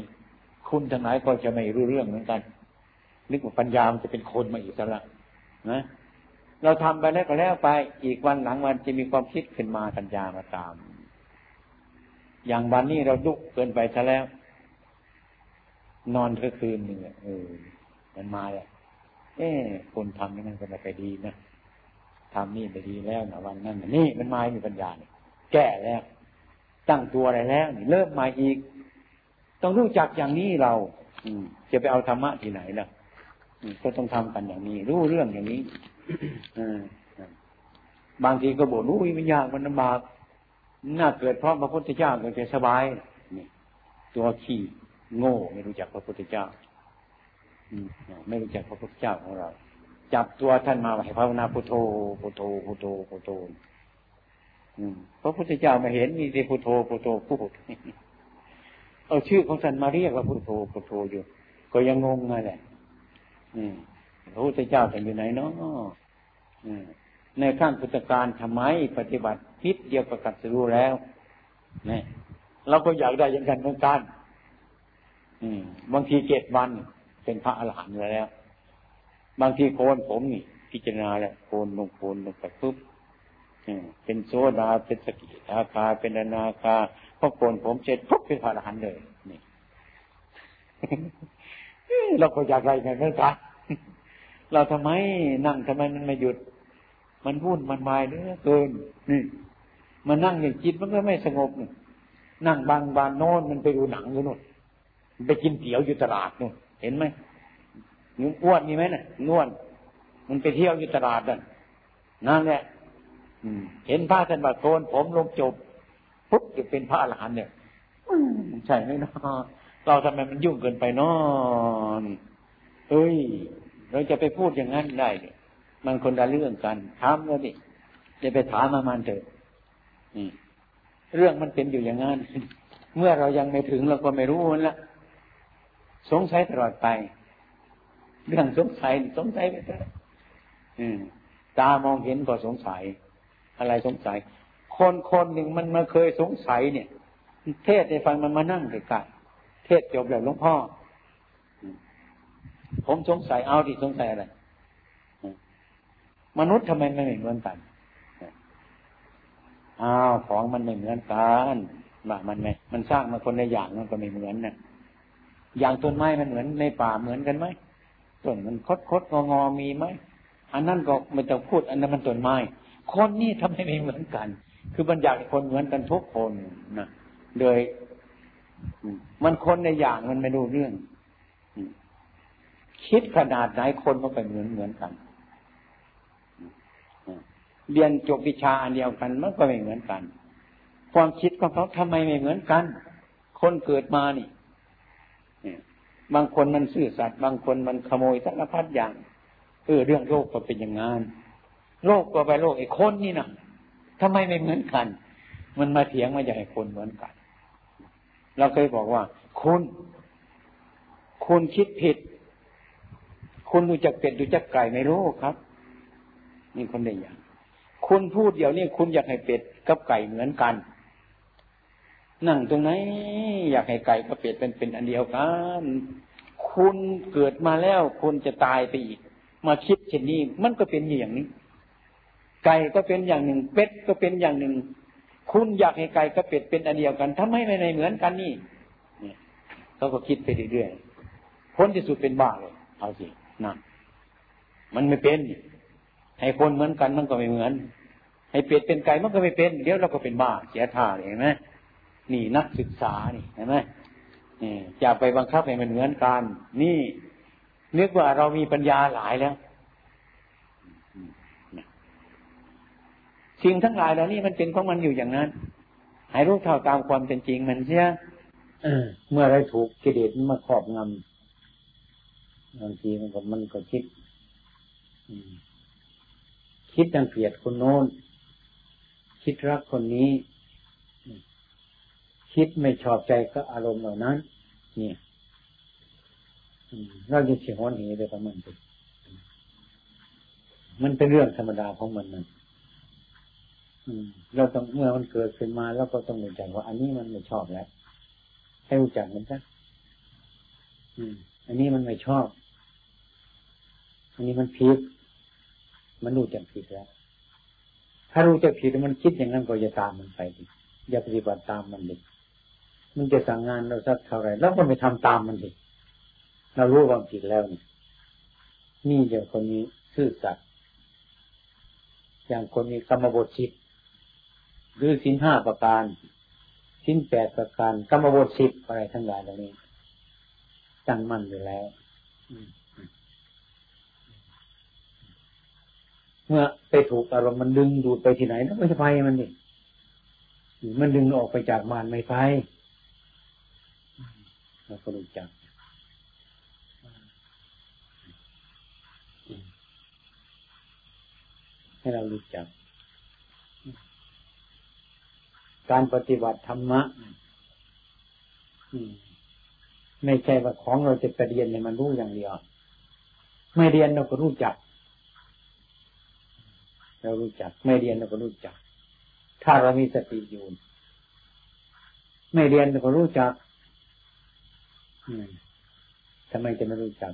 คุณทั้งหลายก็จะไม่รู้เรื่องเหมือนกัน นึกว่าปัญญามันจะเป็นคนมาอีกแล้วนะเราทำไปแล้วก็แล้วไป อีกวันหลังวันจะมีความคิดขึ้นมาปัญญามาตาม อย่างวันนี้เราดุเกินไปซะแล้ว นอนก็คืนหนึ่งเออ มันมาแล้วเอ๊คนทำนี่มันก็ไม่ไปดีนะทำนี่ไปดีแล้วนะวันนั้นนี่มันมามีปัญญาเนี่ยแก้แล้ว ตั้งตัวอะไรแล้วนี่เริ่มมาอีก ต้องรู้จักอย่างนี้เรา อืมจะไปเอาธรรมะที่ไหนล่ะก็ต้องทำกันอย่างนี้ รู้เรื่องอย่างนี้บางทีก็บ่นรู้มันยากมันลำบากน่าเกิดเพราะพระพุทธเจ้าก็จะสบายนี่ตัวขี้ โง่ไม่รู้จักพระพุทธเจ้าไม่รู้จักพระพุทธเจ้าของเรา จับตัวท่านมาให้ภาวนาพุทโธพุทโธพุทโธพุทโธพระพุทธเจ้ามาเห็นมีแต่พุทโธพุทโธพูดเอาชื่อของท่านมาเรียกว่าพุทโธพุทโธอยู่ ก็ยังงงไงแหละพระพุทธเจ้าท่านอยู่ไหนเนาะในขั้งพุทธการทำไมปฏิบัติพิษเดียวกับกัดสู้แล้วเนี่ยเราก็อยากได้อย่างกันเหมือนกัน บางทีเจ็ดวันเป็นพระอรหันต์แล้ว บางทีโกนผมนี่ พิจารณาแล้วโกนลงโกนลงไปปุ๊บเป็นโซดาเป็นสกิทาคา เป็นอนาคาพอโกนผมเสร็จปุ๊บเป็นพระอรหันต์เลยนี่เราก็อยากไรไงเหมือนกันเราทำไมนั่งทำไมมันไม่หยุด มันวุ่นมันวายเหลือเกินนี่มันนั่งอย่างจิตมันก็ไม่สงบนี่นั่งบางบานโน่นมันไปดูหนังอยู่นู่น ไปกินเตี๋ยวอยู่ตลาดนู่นเห็นไหมนุ่อ้วนนี่ไหมน่ะง่วนมันไปเที่ยวอยู่ตลาดนั่นนั่นแหละเห็นพระท่านบาโกนผมลงจบปุ๊บจะเป็นพระอรหันต์เนี่ยใช่ไหมเนาะเราทำไมมันยุ่งเกินไปนอนเอ้ย เราจะไปพูดอย่างนั้นได้เนี่ยมันคนละเรื่องกันถามแล้วดิจะไปถามมามันเถอะเรื่องมันเป็นอยู่อย่างนั้น เมื่อเรายังไม่ถึงเราก็ไม่รู้มันละ สงสัยตลอดไป เรื่องสงสัยสงสัยไปเถอะตามองเห็นก็สงสัย อะไรสงสัย คนคนหนึ่งมันมาเคยสงสัยเนี่ย เทศในฟังมันมานั่งใกล้เทศจบแล้วหลวงพ่อ ผมสงสัยเอาดิสงสัยอะไรมนุษย์ทำไมไม่เหมือนกันอ้าวของมันไม่เหมือนกันว่ามันไม่มันสร้างมาคนในอย่างมันก็ไม่เหมือนนะ อย่างต้นไม้มันเหมือนในป่าเหมือนกันไหมต้นมันคดคดงองอมีไหมอันนั้นก็ไม่ต้องพูดอันนั้นมันต้นไม้คนนี่ทำไมไม่เหมือนกัน คือบัญญัติคนเหมือนกันทุกคนนะโดยมันคนในอย่างมันไม่รู้เรื่องคิดขนาดไหนคนมันไปเหมือนเหมือนกันเรียนจบวิชาอันเดียวกันมันก็ไม่เหมือนกัน ความคิดของเขาทำไมไม่เหมือนกัน คนเกิดมานี่ บางคนมันซื่อสัตย์บางคนมันขโมยสารพัดอย่างเออเรื่องโลกก็เป็นอย่างนั้นโลกก็ไปโลกไอ้คนนี่นะทำไมไม่เหมือนกัน มันมาเถียงมาอย่างไอ้คนเหมือนกัน เราเคยบอกว่า คุณ คุณคิดผิด คุณดูจักเป็ดดูจักไก่ไม่รู้ครับ นี่คนได้อย่าง คุณพูดเดี๋ยวนี้คุณอยากให้เป็ดกับไก่เหมือนกัน นั่งตรงไหน อยากให้ไก่กับเป็ดเป็นเป็นอันเดียวกัน คุณเกิดมาแล้วคุณจะตายไปอีก มาคิดเช่นนี้มันก็เป็นอย่างนี้ ไก่ก็เป็นอย่างหนึ่ง เป็ดก็เป็นอย่างหนึ่ง คุณอยากให้ไก่กับเป็ดเป็นอันเดียวกันทำไมไม่ในเหมือนกันนี่เขาก็คิดไปเรื่อยๆพ้นที่สุดเป็นบ้าเลย เอาสินั่นมันไม่เป็น ให้คนเหมือนกันมันก็ไม่เหมือน ให้เป็ดเป็นไก่มันก็ไม่เป็น เดี๋ยวเราก็เป็นบ้าเสียท่าเห็นไหม นี่นักศึกษานี่เห็นไหมนี่จะไปบังคับให้มันเหมือนกัน นี่นึกว่าเรามีปัญญาหลายแล้ว สิ่งทั้งหลายเหล่านี้มันเป็นของมันอยู่อย่างนั้นให้รู้เท่าตามความเป็นจริงมันเสียเมื่อไรถูกกิเลสมาครอบงำบางทีมันก็มันก็คิดคิดดังเกลียดคนโน้น คิดรักคนนี้ คิดไม่ชอบใจก็อารมณ์เหล่านั้น เนี่ยเราจะเสียหัวหนีไปกับมันไปมันเป็นเรื่องธรรมดาของมันมันเราต้องเมื่อมันเกิดขึ้นมาแล้วก็ต้องรู้จักว่า อันนี้มันไม่ชอบแล้วให้รู้จักมันซะอันนี้มันไม่ชอบ อันนี้มันผิด มันรู้จักผิดแล้ว ถ้ารู้จักผิดมันคิดอย่างนั้นก็จะตามมันไปดิอย่าปฏิบัติตามมันดิ มันจะสั่งงานเราสักเท่าไรเราก็ไม่ทำตามมันดิเรารู้ความผิดแล้วนี่นี่เดี๋ยวคนนี้ซื่อสัตย์อย่างคนมีกรรมบทสิบหรือสินห้าประการสินแปดประการกรรมบทสิบอะไรทั้งหลายเหล่านี้ตั้งมั่นอยู่แล้วเมื่อไปถูกอารมณ์มันดึงดูดไปที่ไหนแล้วไม่ไปมันนี่มันดึงออกไปจากมานไม่ไป เราก็รู้จักให้เรารู้จัก การปฏิบัติธรรมะไม่ใช่ว่าของเราจะไปเรียนในมันรู้อย่างเดียว ไม่เรียนเราก็รู้จัก เรารู้จัก ไม่เรียนเราก็รู้จัก ถ้าเรามีสติอยู่ ไม่เรียนเราก็รู้จัก ทำไมจะไม่รู้จัก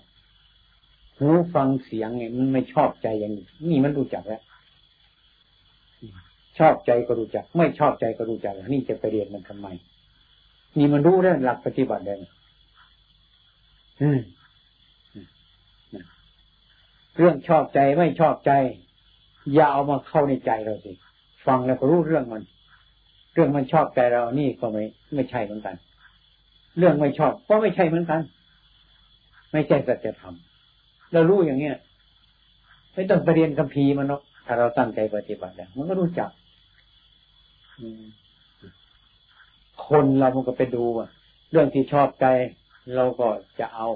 หูฟังเสียงเนี่ยมันไม่ชอบใจอย่างนี้นี่มันรู้จักแล้วชอบใจก็รู้จัก ไม่ชอบใจก็รู้จักนี่จะไปเรียนมันทำไม นี่มันรู้เรื่องหลักปฏิบัติเลยเรื่องชอบใจไม่ชอบใจ อย่าเอามาเข้าในใจเราสิ ฟังแล้วก็รู้เรื่องมัน เรื่องมันชอบใจเรานี่ก็ไม่ไม่ใช่เหมือนกัน เรื่องไม่ชอบก็ไม่ใช่เหมือนกัน ไม่ใช่สัจธรรมเรารู้อย่างเนี้ยไม่ต้องไปเรียนคัมภีร์มันเนาะถ้าเราตั้งใจปฏิบัติแล้วมันก็รู้จักคนเรามันก็ไปดูอะ เรื่องที่ชอบใจเราก็จะเอา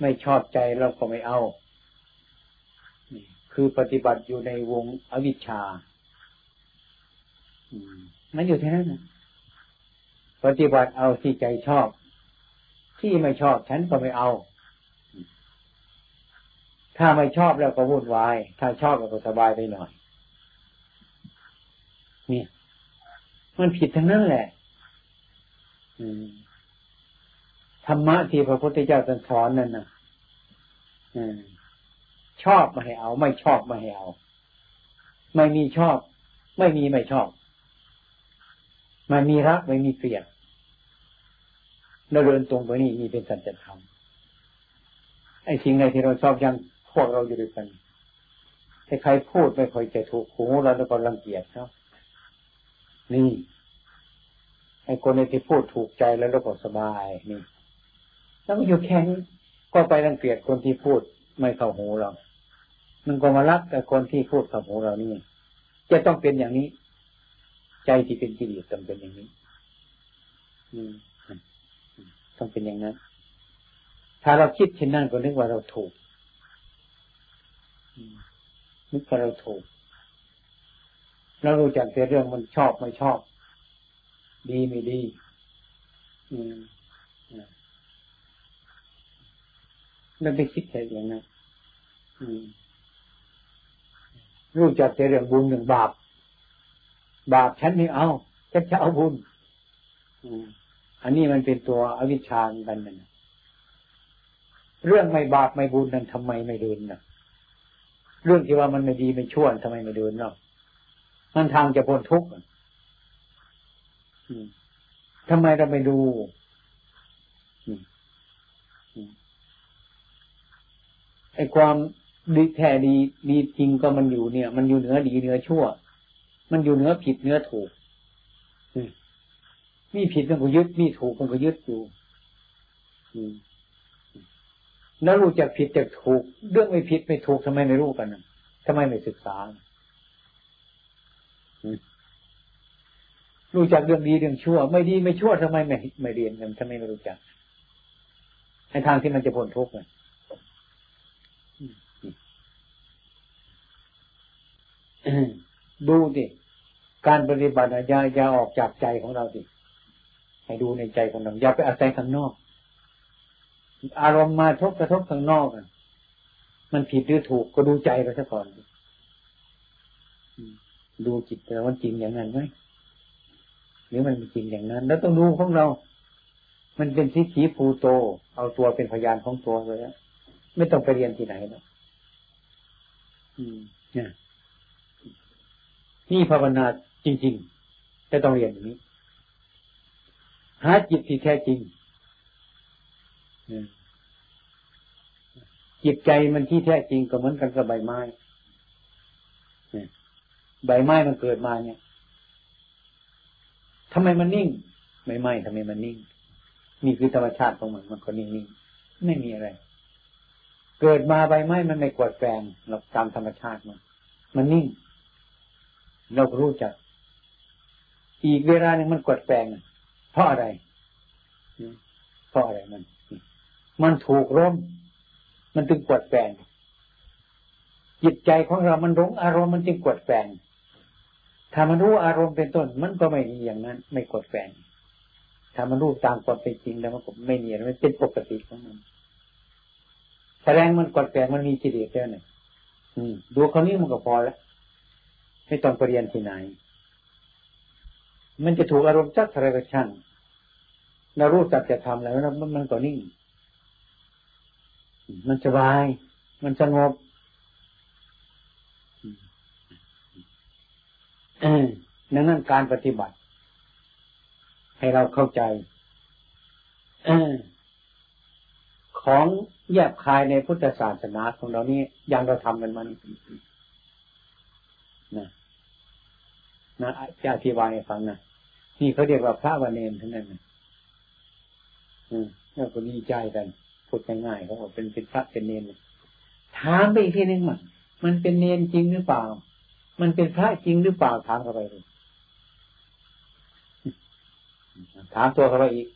ไม่ชอบใจเราก็ไม่เอาคือปฏิบัติอยู่ในวงอวิชชา มันอยู่ที่นั้นนะ ปฏิบัติเอาที่ใจชอบ ที่ไม่ชอบฉันก็ไม่เอา ถ้าไม่ชอบแล้วก็วุ่นวาย ถ้าชอบก็สบายไปหน่อยนี่มันผิดทั้งนั้นแหละธรรมะที่พระพุทธเจ้าสอนนั่นนะชอบม่ให้เอา ไม่ชอบม่ให้เอา ไม่มีชอบ ไม่มีไม่ชอบ ไม่มีรักไม่มีเกลียดเราเดินตรงไปนี่มีเป็นสัจธรรมไอ้สิ่งไหนที่เราชอบยังพวกเราอยู่ด้วยกันถ้าใครพูดไม่ค่อยจะถูกหูเราแล้วก็รังเกียจเขานี่ไอ้คนที่พูดถูกใจแล้วเราก็สบายนี่แล้วมันอยู่แค่นี้ก็ไปรังเกียจคนที่พูดไม่เข้าหูเรา มันก็มารักแต่คนที่พูดเข้าหูเรานี่ จะต้องเป็นอย่างนี้ ใจที่เป็นกิเลสต้องเป็นอย่างนี้ต้องเป็นอย่างนั้น ถ้าเราคิดเช่นนั้นก็นึกว่าเราถูกนึกว่าเราถูก เรารู้จักแต่เรื่องมันชอบไม่ชอบ ดีไม่ดีอืมนั่นไปคิดแค่อย่างนั้นรู้จักแต่เรื่องบุญเรื่องบาป บาปฉันไม่เอาฉันจะเอาบุญอันนี้มันเป็นตัวอวิชชากันนั่นเรื่องไม่บาปไม่บุญนั้นทำไมไม่เดินนะเรื่องที่ว่ามันไม่ดีไม่ชั่วทำไมไม่เดินเนาะมันทางจะพ้นทุกข์ทำไมเราไม่ดูไอ้ความดีแท้ดีดีจริงก็มันอยู่เนี่ย มันอยู่เหนือดีเหนือชั่ว มันอยู่เนื้อผิดเนื้อถูกมีผิดมันก็ยึด มีถูกมันก็ยึดอยู่แล้วรู้จักผิดจากถูก เรื่องไม่ผิดไม่ถูกทำไมไม่รู้กันทำไมไม่ศึกษารู้จักเรื่องดีเรื่องชั่ว ไม่ดีไม่ชั่วทำไมไม่ไม่เรียนกันทำไมไม่รู้จักในทางที่มันจะพ้นทุกข์ดูดิ การปฏิบัติอย่าอย่าออกจากใจของเราสิให้ดูในใจของเราอย่าไปอาศัยข้างนอก อารมณ์มาทบกระทบข้างนอกมันผิดหรือถูกก็ดูใจเราซะก่อนดูจิตเราว่าจริงอย่างนั้นไหมหรือมันจริงอย่างนั้น แล้วต้องดูของเรา มันเป็นสิขีภูโต เอาตัวเป็นพยานของตัวเลยไม่ต้องไปเรียนที่ไหนแล้วเนี่ยนี่ภาวนา จริงๆ จะต้องเรียนอย่างนี้ หาจิตที่แท้จริงจิตใจมันที่แท้จริงก็เหมือนกันกับใบไม้ใบไม้มันเกิดมาเนี่ยทำไมมันนิ่งไม่ไม่ทำไมมันนิ่ง นี่คือธรรมชาติของมันมันก็นิ่งๆไม่มีอะไร เกิดมาใบไม้มันไม่กวดแปลงเราตามธรรมชาติมัน มันนิ่ง เรารู้จัก อีกเวลาหนึ่งมันกดแปลงเพราะอะไรเพราะอะไรมัน มันถูกร่ม มันจึงกดแปลงจิตใจของเรามันหลงอารมณ์มันจึงกดแปลงถ้ามันรู้อารมณ์เป็นต้น มันก็ไม่มีอย่างนั้น ไม่กดแฝงถ้ามันรู้ตามความเป็นจริงแล้วมันก็ไม่มีอะไมันเป็นปกติของมันแสดงมันกดแฝงมันมีจิตเดียวเนี่ยดูเขานี้มันก็พอแล้วไม่ต้องไปเรียนที่ไหน มันจะถูกอารมณ์จักอะไรก็ช่างเรารู้จักจะทำแล้วมันมันก็นิ่ง มันสบาย มันสงบนั่นนั่นการปฏิบัติ ให้เราเข้าใจอของแยบคายในพุทธศาสนาของเรานี่ยังเราทำกันมันนะนะจะอธิบายให้ฟังนะ นี่เขาเรียกว่าพระวันเนนทั้งนั้นนะอืมแล้วก็ดีใจกันพูดง่ายๆเขาบอกเป็นเป็นพระเป็นเนนถามไปอีกทีนึงมันมันเป็นเนนจริงหรือเปล่า มันเป็นพระจริงหรือเปล่าถามเข้าไปเลยถามตัวเข้าไปอีก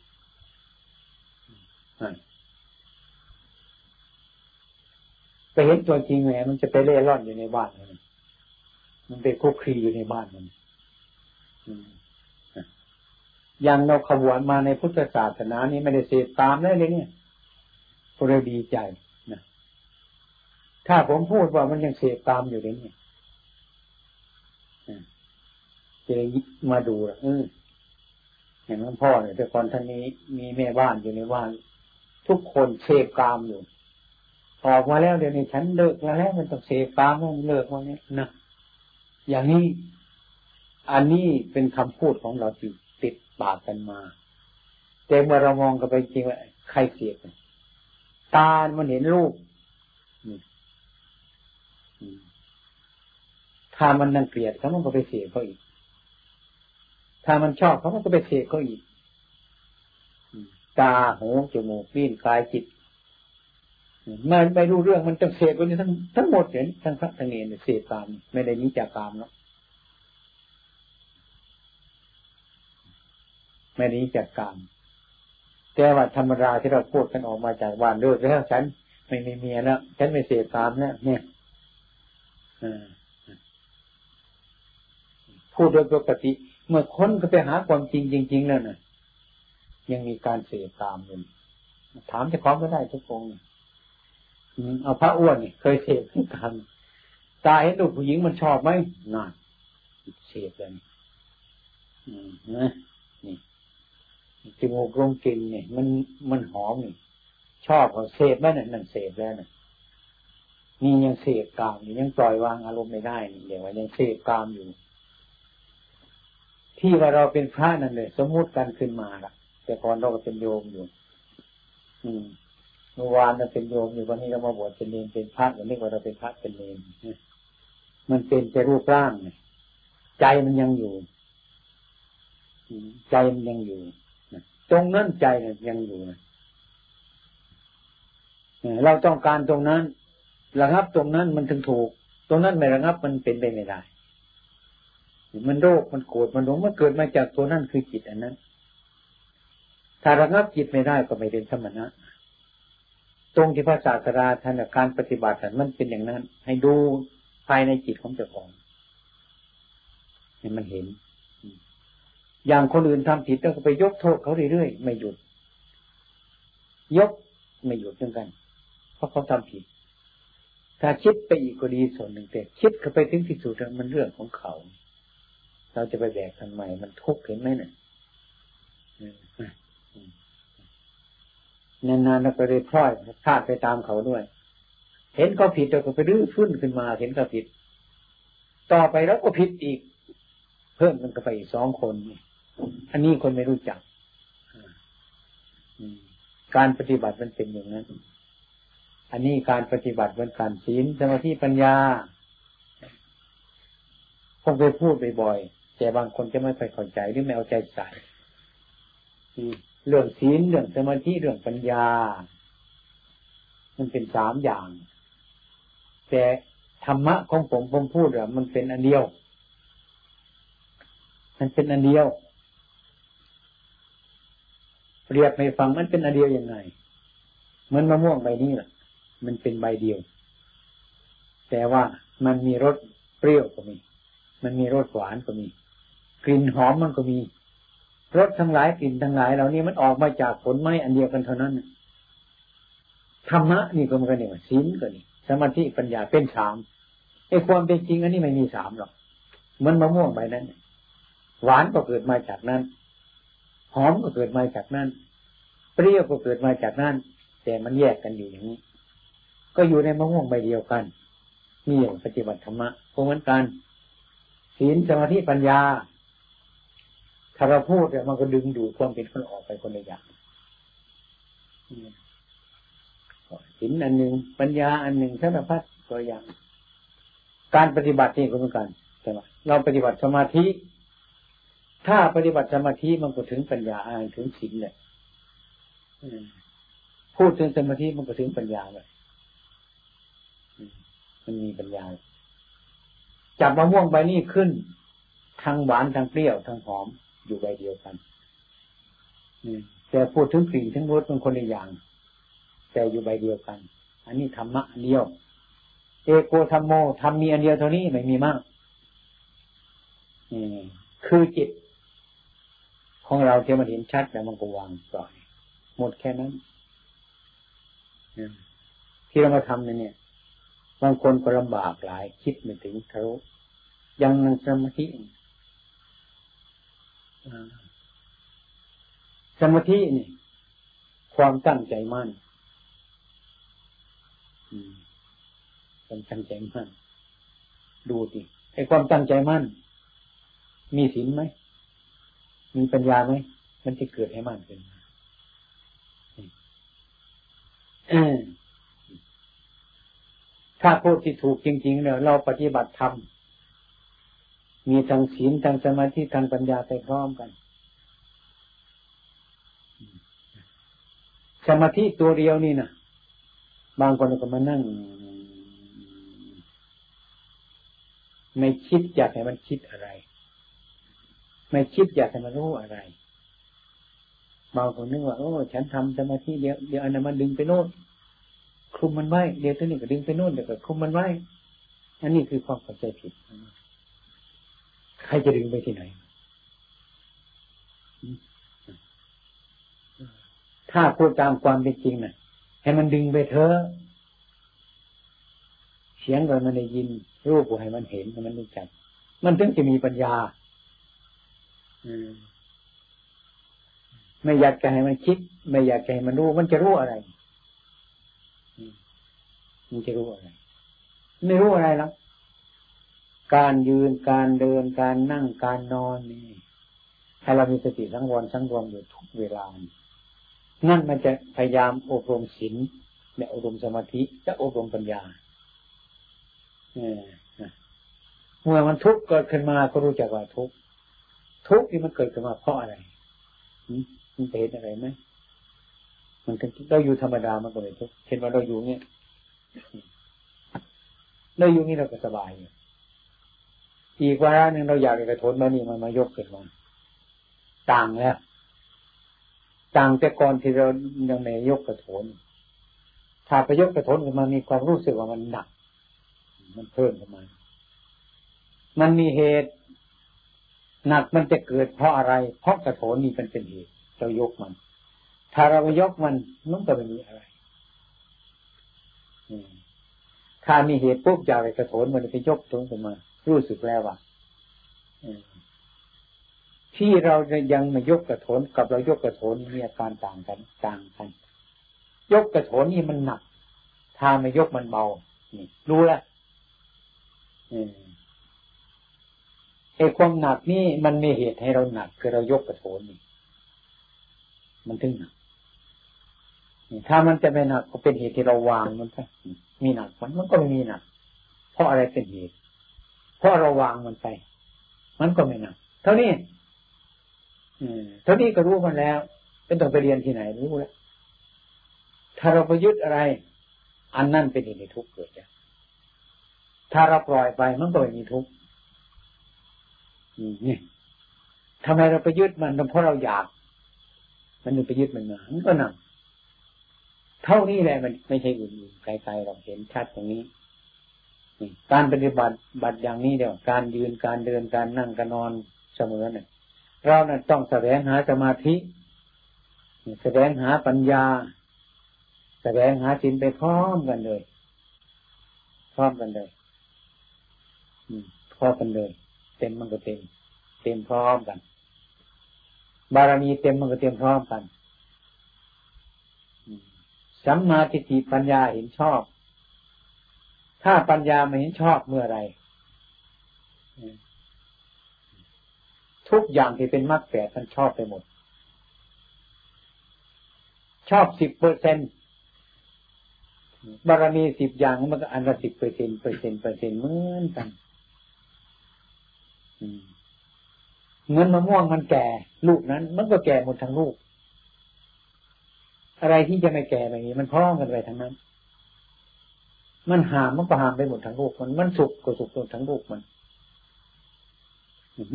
ไปเห็นตัวจริงไงมันจะไปเล่ร่อนอยู่ในบ้านมันมันไปคุกคีอยู่ในบ้านมัน อย่างเราขบวนมาในพุทธศาสนานี้ไม่ได้เสพตามได้เลยเนี่ยเราดีใจนะถ้าผมพูดว่ามันยังเสพตามอยู่เลยเนี่ยจะได้มาดูเอออย่างหลวงพ่อเนี่ยแต่ก่อนท่านนี้มีแม่บ้านอยู่ในบ้าน ทุกคนเสพกามอยู่ออกมาแล้วเดี๋ยวนี้ฉันเลิกแล้วแล้วมันต้องเสพกามมันเลิกวันนี้นะอย่างนี้ อันนี้เป็นคำพูดของเราที่ ติดปากกันมาแต่เมื่อเรามองกันไปจริงว่าใครเสียบตา มันเห็นรูปถ้ามันนังเกลียดเขามันก็ไปเสียเขาอีก ถ้ามันชอบเขามันก็ไปเสียเขาอีก ตา หู จมูก ลิ้น กาย จิต มันไปรู้เรื่องมันจะเสพไปนี่ทั้งทั้งหมดเลยทั้งพระทั้งเนรเสพตาม ไม่ได้นิจากามแล้ว ไม่ได้นิจากกามแต่ว่าธรรมราที่เราพูดกันออกมาจากวานเลิกแล้วฉันไม่มีเมียแล้วฉันไม่เสพตามแล้วเนี่ยพูดโดยปกติ เมื่อค้นก็ไปหาความจริงจริง ๆ แล้วนะยังมีการเสพตามอยู่ถามจะคล้องก็ได้ทุกองเอาพระอ้วนนี่เคยเสพกันตาเห็นลูกผู้หญิงมันชอบไหมน่าเสพเลยนะ จมูกลงกลิ่นเนี่ย มันมันหอมนี่ชอบเขาเสพไหมเนี่ยนั่นเสพแล้วนะนี่ยังเสพกามอยู่ยังปล่อยวางอารมณ์ไม่ได้นี่เดี๋ยวยังเสพกามอยู่ ที่ว่าเราเป็นพระนั่นเลยสมมุติกันขึ้นมาล่ะ แต่ก่อนเราก็เป็นโยมอยู่ อืมเมื่อวานเราเป็นโยมอยู่วันนี้เรามาบวชเป็นเนรเป็นพระอย่างนี้ว่าเราเป็นพระเป็นเนรมันเป็นแต่รูปร่างเนี่ยใจมันยังอยู่ใจมันยังอยู่ ตรงนั้นใจนยังอยู่นะเราต้องการตรงนั้นระงับตรงนั้นมันถึงถูก ตรงนั้นไม่ระงับมันเป็นไปไม่ได้ มันโรคมันโกรธมันหลงมันเกิดมาจากตัวนั่นคือจิตอันนั้น ถ้าระงับจิตไม่ได้ก็ไม่เป็นสมณะตรงที่พระศาสดาท่านการปฏิบัติมันเป็นอย่างนั้น ให้ดูภายในจิตของเจ้าของเนี่ยมันเห็น อย่างคนอื่นทำผิดแล้วก็ไปยกโทษเขาเรื่อยๆไม่หยุด ยกไม่หยุดเหมือนกัน เพราะเขาทำผิด ถ้าคิดไปอีกก็ดีส่วนหนึ่งแต่คิดเข้าไปถึงที่สุดมันเรื่องของเขา เราจะไปแบกทำไมมันทุกข์เห็นไหมเนี่ยนานๆเราก็เลยพลอยพลาดไปตามเขาด้วย เห็นเขาผิดเราก็ไปรื้อฟื้นขึ้นมาเห็นเขาผิด ต่อไปแล้วก็ผิดอีก เพิ่มมันก็ไปอีกสองคน อันนี้คนไม่รู้จักการปฏิบัติมันเป็นอย่างนั้น อันนี้การปฏิบัติเป็นการศีลสมาธิปัญญาคงไปพูดบ่อยๆแต่บางคนจะไม่ค่อยเข้าใจหรือไม่เอาใจใส่เรื่องศีลเรื่องสมาธิเรื่องปัญญา มันเป็นสามอย่าง แต่ธรรมะของผมผมพูดอะมันเป็นอันเดียว มันเป็นอันเดียว เรียบไม่ฟังมันเป็นอันเดียวยังไงเหมือนมะม่วงใบนี้แหละมันเป็นใบเดียว แต่ว่ามันมีรสเปรี้ยวก็มี มันมีรสหวานก็มี กลิ่นหอมมันก็มีรสทั้งหลายกลิ่นทั้งหลายเหล่านี้มันออกมาจากผลไม้อันเดียวกันเท่านั้นธรรมะนี่ก็มันก็เนี่ยศีลก็นี่สมาธิปัญญาเป็นสามไอ้ความเป็นจริงอันนี้ไม่มีสามหรอกเหมือนมะม่วงใบนั้น หวานก็เกิดมาจากนั้น หอมก็เกิดมาจากนั้นเปรี้ยวก็เกิดมาจากนั้นแต่มันแยกกันอยู่อย่างนี้ ก็อยู่ในมะม่วงใบเดียวกันนี่อย่างปฏิบัติธรรมะก็เหมือนกันศีลสมาธิปัญญาถ้าเราพูดเนี่ยมันก็ดึงดูดความเป็นคนออกไปคนละอย่างศีลอันหนึ่งปัญญาอันหนึ่งสารพัดตัวอย่าง การปฏิบัตินี่ก็เหมือนกันใช่ไหมเราปฏิบัติสมาธิ ถ้าปฏิบัติสมาธิมันก็ถึงปัญญาถึงศีลเลยพูดถึงสมาธิมันก็ถึงปัญญาเลยมันมีปัญญา จับมะม่วงใบนี้ขึ้น ทางหวานทางเปรี้ยวทางหอมอยู่ใบเดียวกันแต่พูดถึงกลิ่นทั้งรสเป็นคนละอย่าง แต่อยู่ใบเดียวกัน อันนี้ธรรมะอันเดียว เอโกธรรมโมทำมีอันเดียวเท่านี้ไม่มีมากคือจิต ของเราที่มันเห็นชัดแล้วมันก็วางปล่อย หมดแค่นั้นที่เรามาทำเนี่ยบางคนก็ลำบากหลาย คิดไม่ถึงเขายังนั่งสมาธิสมาธินี่ความตั้งใจมั่นความตั้งใจมั่น ดูดิไอ้ความตั้งใจมั่น มีศีลไหม มีปัญญาไหมมันจะเกิดให้มั่นขึ้นมาถ้าพูดที่ถูกจริง ๆ เนี่ย เราปฏิบัติธรรมมีทั้งศีลทั้งสมาธิทั้งปัญญาไปพร้อมกัน สมาธิตัวเดียวนี่นะบางคนก็มานั่ง ไม่คิดอยากให้มันคิดอะไร ไม่คิดอยากให้มันรู้อะไรบางคนนึกว่าโอ้ฉันทำสมาธิเดี๋ยวเดี๋ยวอันนั้นมันดึงไปโน่นคลุมมันไว้เดี๋ยวตัวนี้ก็ดึงไปโน่นเดี๋ยวก็คลุมมันไว้อันนี้คือความเข้าใจผิดใครจะดึงไปที่ไหน ถ้าพูดตามความเป็นจริงนะ่ะ ให้มันดึงไปเถอะเสียงก็มันได้ยิน รูปก็ให้มันเห็นให้มันรู้จัก มันถึงจะมีปัญญา ไม่อยากจะให้มันคิด ไม่อยากจะให้มันรู้ มันจะรู้อะไร มันจะรู้อะไร ไม่รู้อะไรหรอกการยืนการเดินการนั่งการนอนนี่ให้เรามีสติทั้งวันทั้งรวมอยู่ทุกเวลา นั่นมันจะพยายามอบรมศีลและอบรมสมาธิจะอบรมปัญญาเมื่อมันทุกข์เกิดขึ้นมาก็รู้จักว่าทุกข์ ทุกข์ที่มันเกิดขึ้นมาเพราะอะไรมันเป็นอะไรไหมมันเราอยู่ธรรมดามันก็ไม่ทุกข์เช่นว่าเราอยู่เนี่ยเราอยู่นี่เราก็สบายอยู่อีกวาระหนึ่งเราอยากจะกระโถนมานี่มันมายกขึ้นมาต่างแล้วต่างแต่ก่อนที่เรายังไม่ยกกระโถนถ้าไปยกกระโถนขึ้นมามีความรู้สึกว่ามันหนัก มันเพิ่มขึ้นมา มันมีเหตุ หนักมันจะเกิดเพราะอะไร เพราะกระโถนนี่เป็นเป็นเหตุเรายกมัน ถ้าเราไปยกมันมันก็ไม่มีอะไรถ้ามีเหตุปุ๊บจะไปกระโถนมันไปยกตรงขึ้นมา รู้สึกแล้วว่าที่เราจะยังมายกกระโถนกับเรายกกระโถนมีอาการต่างกัน ต่างกัน ยกกระโถนนี่มันหนักถ้าไม่ยกมันเบานี่รู้แล้ว ไอ้ความหนักนี่มันมีเหตุให้เราหนัก คือเรายกกระโถนนี่มันถึงหนักถ้ามันจะไม่หนักก็เป็นเหตุที่เราวางมันไปมีหนักมันมันก็ไม่มีหนัก เพราะอะไรเป็นเหตุ เพราะเราวางมันไป มันก็ไม่หนัก เท่านี้เท่านี้ก็รู้มันแล้ว เป็นต้องไปเรียนที่ไหนรู้แล้ว ถ้าเราไปยึดอะไร อันนั่นเป็นเหตุในทุกข์เกิดจากถ้าเราปล่อยไปมันก็ไม่มีทุกข์ นี่ทำไมเราไปยึดมันเพราะเราอยาก มันไปยึดมันมามันก็นักเท่านี้แหละมันไม่ใช่อื่นไกลๆเราเห็นชัดตรงนี้การปฏิบัติบัติอย่างนี้เดียวการยืนการเดินการนั่งการนอนเสมอเนี่ยเรานั้นต้องแสวงหาสมาธิ แสวงหาปัญญา แสวงหาจินไปพร้อมกันเลยพร้อมกันเลยพร้อมกันเลย เต็มมันก็เต็ม เต็มพร้อมกัน บารมีเต็มมันก็เต็มพร้อมกันสัมมาทิฏฐิปัญญาเห็นชอบ ถ้าปัญญาไม่เห็นชอบเมื่อไรทุกอย่างที่เป็นมรรคแปดมันชอบไปหมด ชอบสิบเปอร์เซ็นบารมีสิบอย่างมันก็อันละสิบเปอร์เซ็นเปอร์เซ็นเปอร์เซ็นเหมือนกัน เงินมะม่วงมันแก่ลูกนั้น มันก็แก่หมดทั้งลูก อะไรที่จะไม่แก่แบบนี้มันพร้อมกันไปทั้งนั้น มันหามมันก็หามไปหมดทั้งลูกมันมันสุกก็สุกหมดทั้งลูกมัน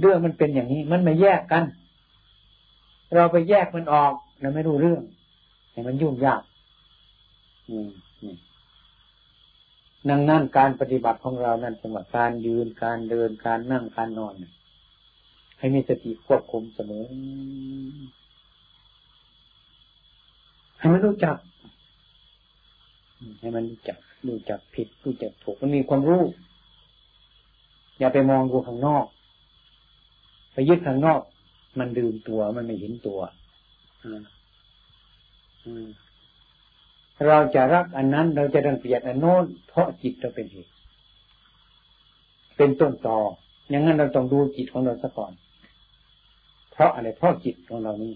เรื่องมันเป็นอย่างนี้ มันไม่แยกกัน เราไปแยกมันออกเราไม่รู้เรื่องแต่มันยุ่งยาก นังนั่นการปฏิบัติของเรานั่นจังหวะการยืนการเดินการนั่งการนอน ให้มีสติควบคุมเสมอให้มันรู้จัก ให้มันรู้จักรู้จักผิดรู้จักถูกมันมีความรู้ อย่าไปมองดูข้างนอก ไปยึดข้างนอก มันดื่มตัวมันไม่เห็นตัว เราจะรักอันนั้นเราจะรังเกียจอันโน้นเพราะจิตเราเป็นเหตุเป็นต้นตออย่างนั้นเราต้องดูจิตของเราซะก่อน เพราะอะไรเพราะจิตของเรานี่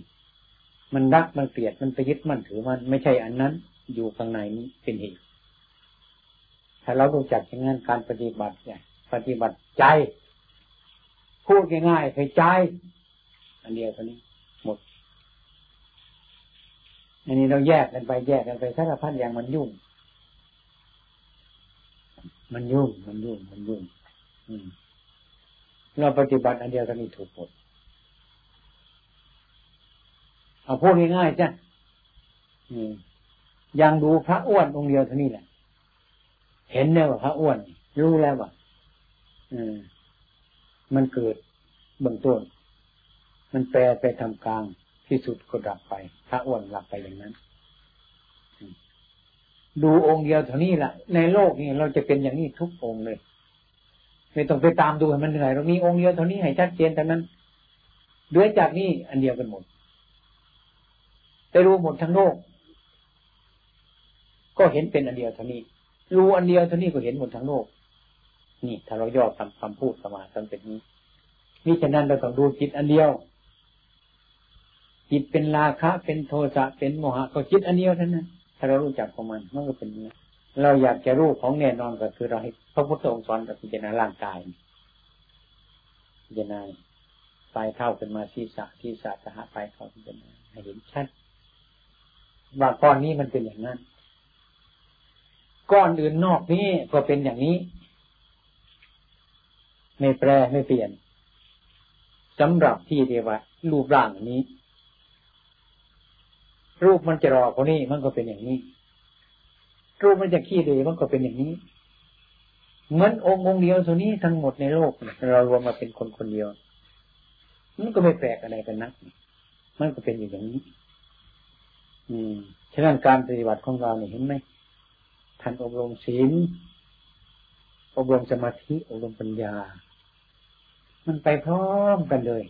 มันรักมันเกลียดมันไปยึดมันถือมันไม่ใช่อันนั้น อยู่ข้างในนี้เป็นเหตุถ้าเรารู้จักอย่างนั้นการปฏิบัติเนี่ยปฏิบัติใจพูดง่ายๆให้ใจ อันเดียวเท่านี้หมด อันนี้เราแยกกันไปแยกกันไปสารพัดอย่างมันยุ่ง มันยุ่ง มันยุ่ง มันยุ่งเราปฏิบัติอันเดียวกันนี้ถูกหมดเอาพูดง่ายๆจ้ะยังดูพระอ้วนองค์เดียวเท่านี้แหละ เห็นแล้วว่าพระอ้วน รู้แล้วว่าอืมมันเกิดเบื้องต้น มันแปรไปทำกลาง ที่สุดก็ดับไปถ้าอ้วนหลับไปอย่างนั้น ดูองค์เดียวเท่านี้แหละในโลกนี้เราจะเป็นอย่างนี้ทุกองค์เลย ไม่ต้องไปตามดูให้มันเหนื่อยเรามีองค์เดียวเท่านี้ให้ชัดเจนแต่นั้นเดือจากนี้อันเดียวกันหมดไปรู้หมดทั้งโลก ก็เห็นเป็นอันเดียวเท่านี้ รู้อันเดียวเท่านี้ก็เห็นหมดทั้งโลก นี่ถ้าเราย่อคำคำพูดสมาสันเป็นนี้นี่ฉะนั้นเราต้องดูจิตอันเดียว จิตเป็นราคะ เป็นโทสะเป็นโมหะก็จิตอันเดียวเท่านั้นถ้าเรารู้จักของมันมันก็เป็นนี้เราอยากจะรู้ของแน่นอนก็คือเราให้พระพุทธองค์สอนกับพิจารณาร่างกายพิจารณาปลายเท่าขึ้นมาที่สะที่สะจะหาปลายเท่าพิจารณาให้เห็นชัดว่าก้อนนี้มันเป็นอย่างนั้น ก้อนอื่นนอกนี้ก็เป็นอย่างนี้ ไม่แปรไม่เปลี่ยนสำหรับที่เดียวว่ารูปร่างนี้ รูปมันจะรอคนนี้มันก็เป็นอย่างนี้ รูปมันจะขี้เลยมันก็เป็นอย่างนี้ เหมือนองค์องเดียวตัวนี้ทั้งหมดในโลกเรารวมมาเป็นคนคนเดียว มันก็ไม่แปลกอะไรกันนัก มันก็เป็นอย่างนี้ อืมฉะนั้นการปฏิบัติของเราเนี่ยเห็นไหมท่านอบรมศีลอบรมสมาธิอบรมปัญญา มันไปพร้อมกันเลย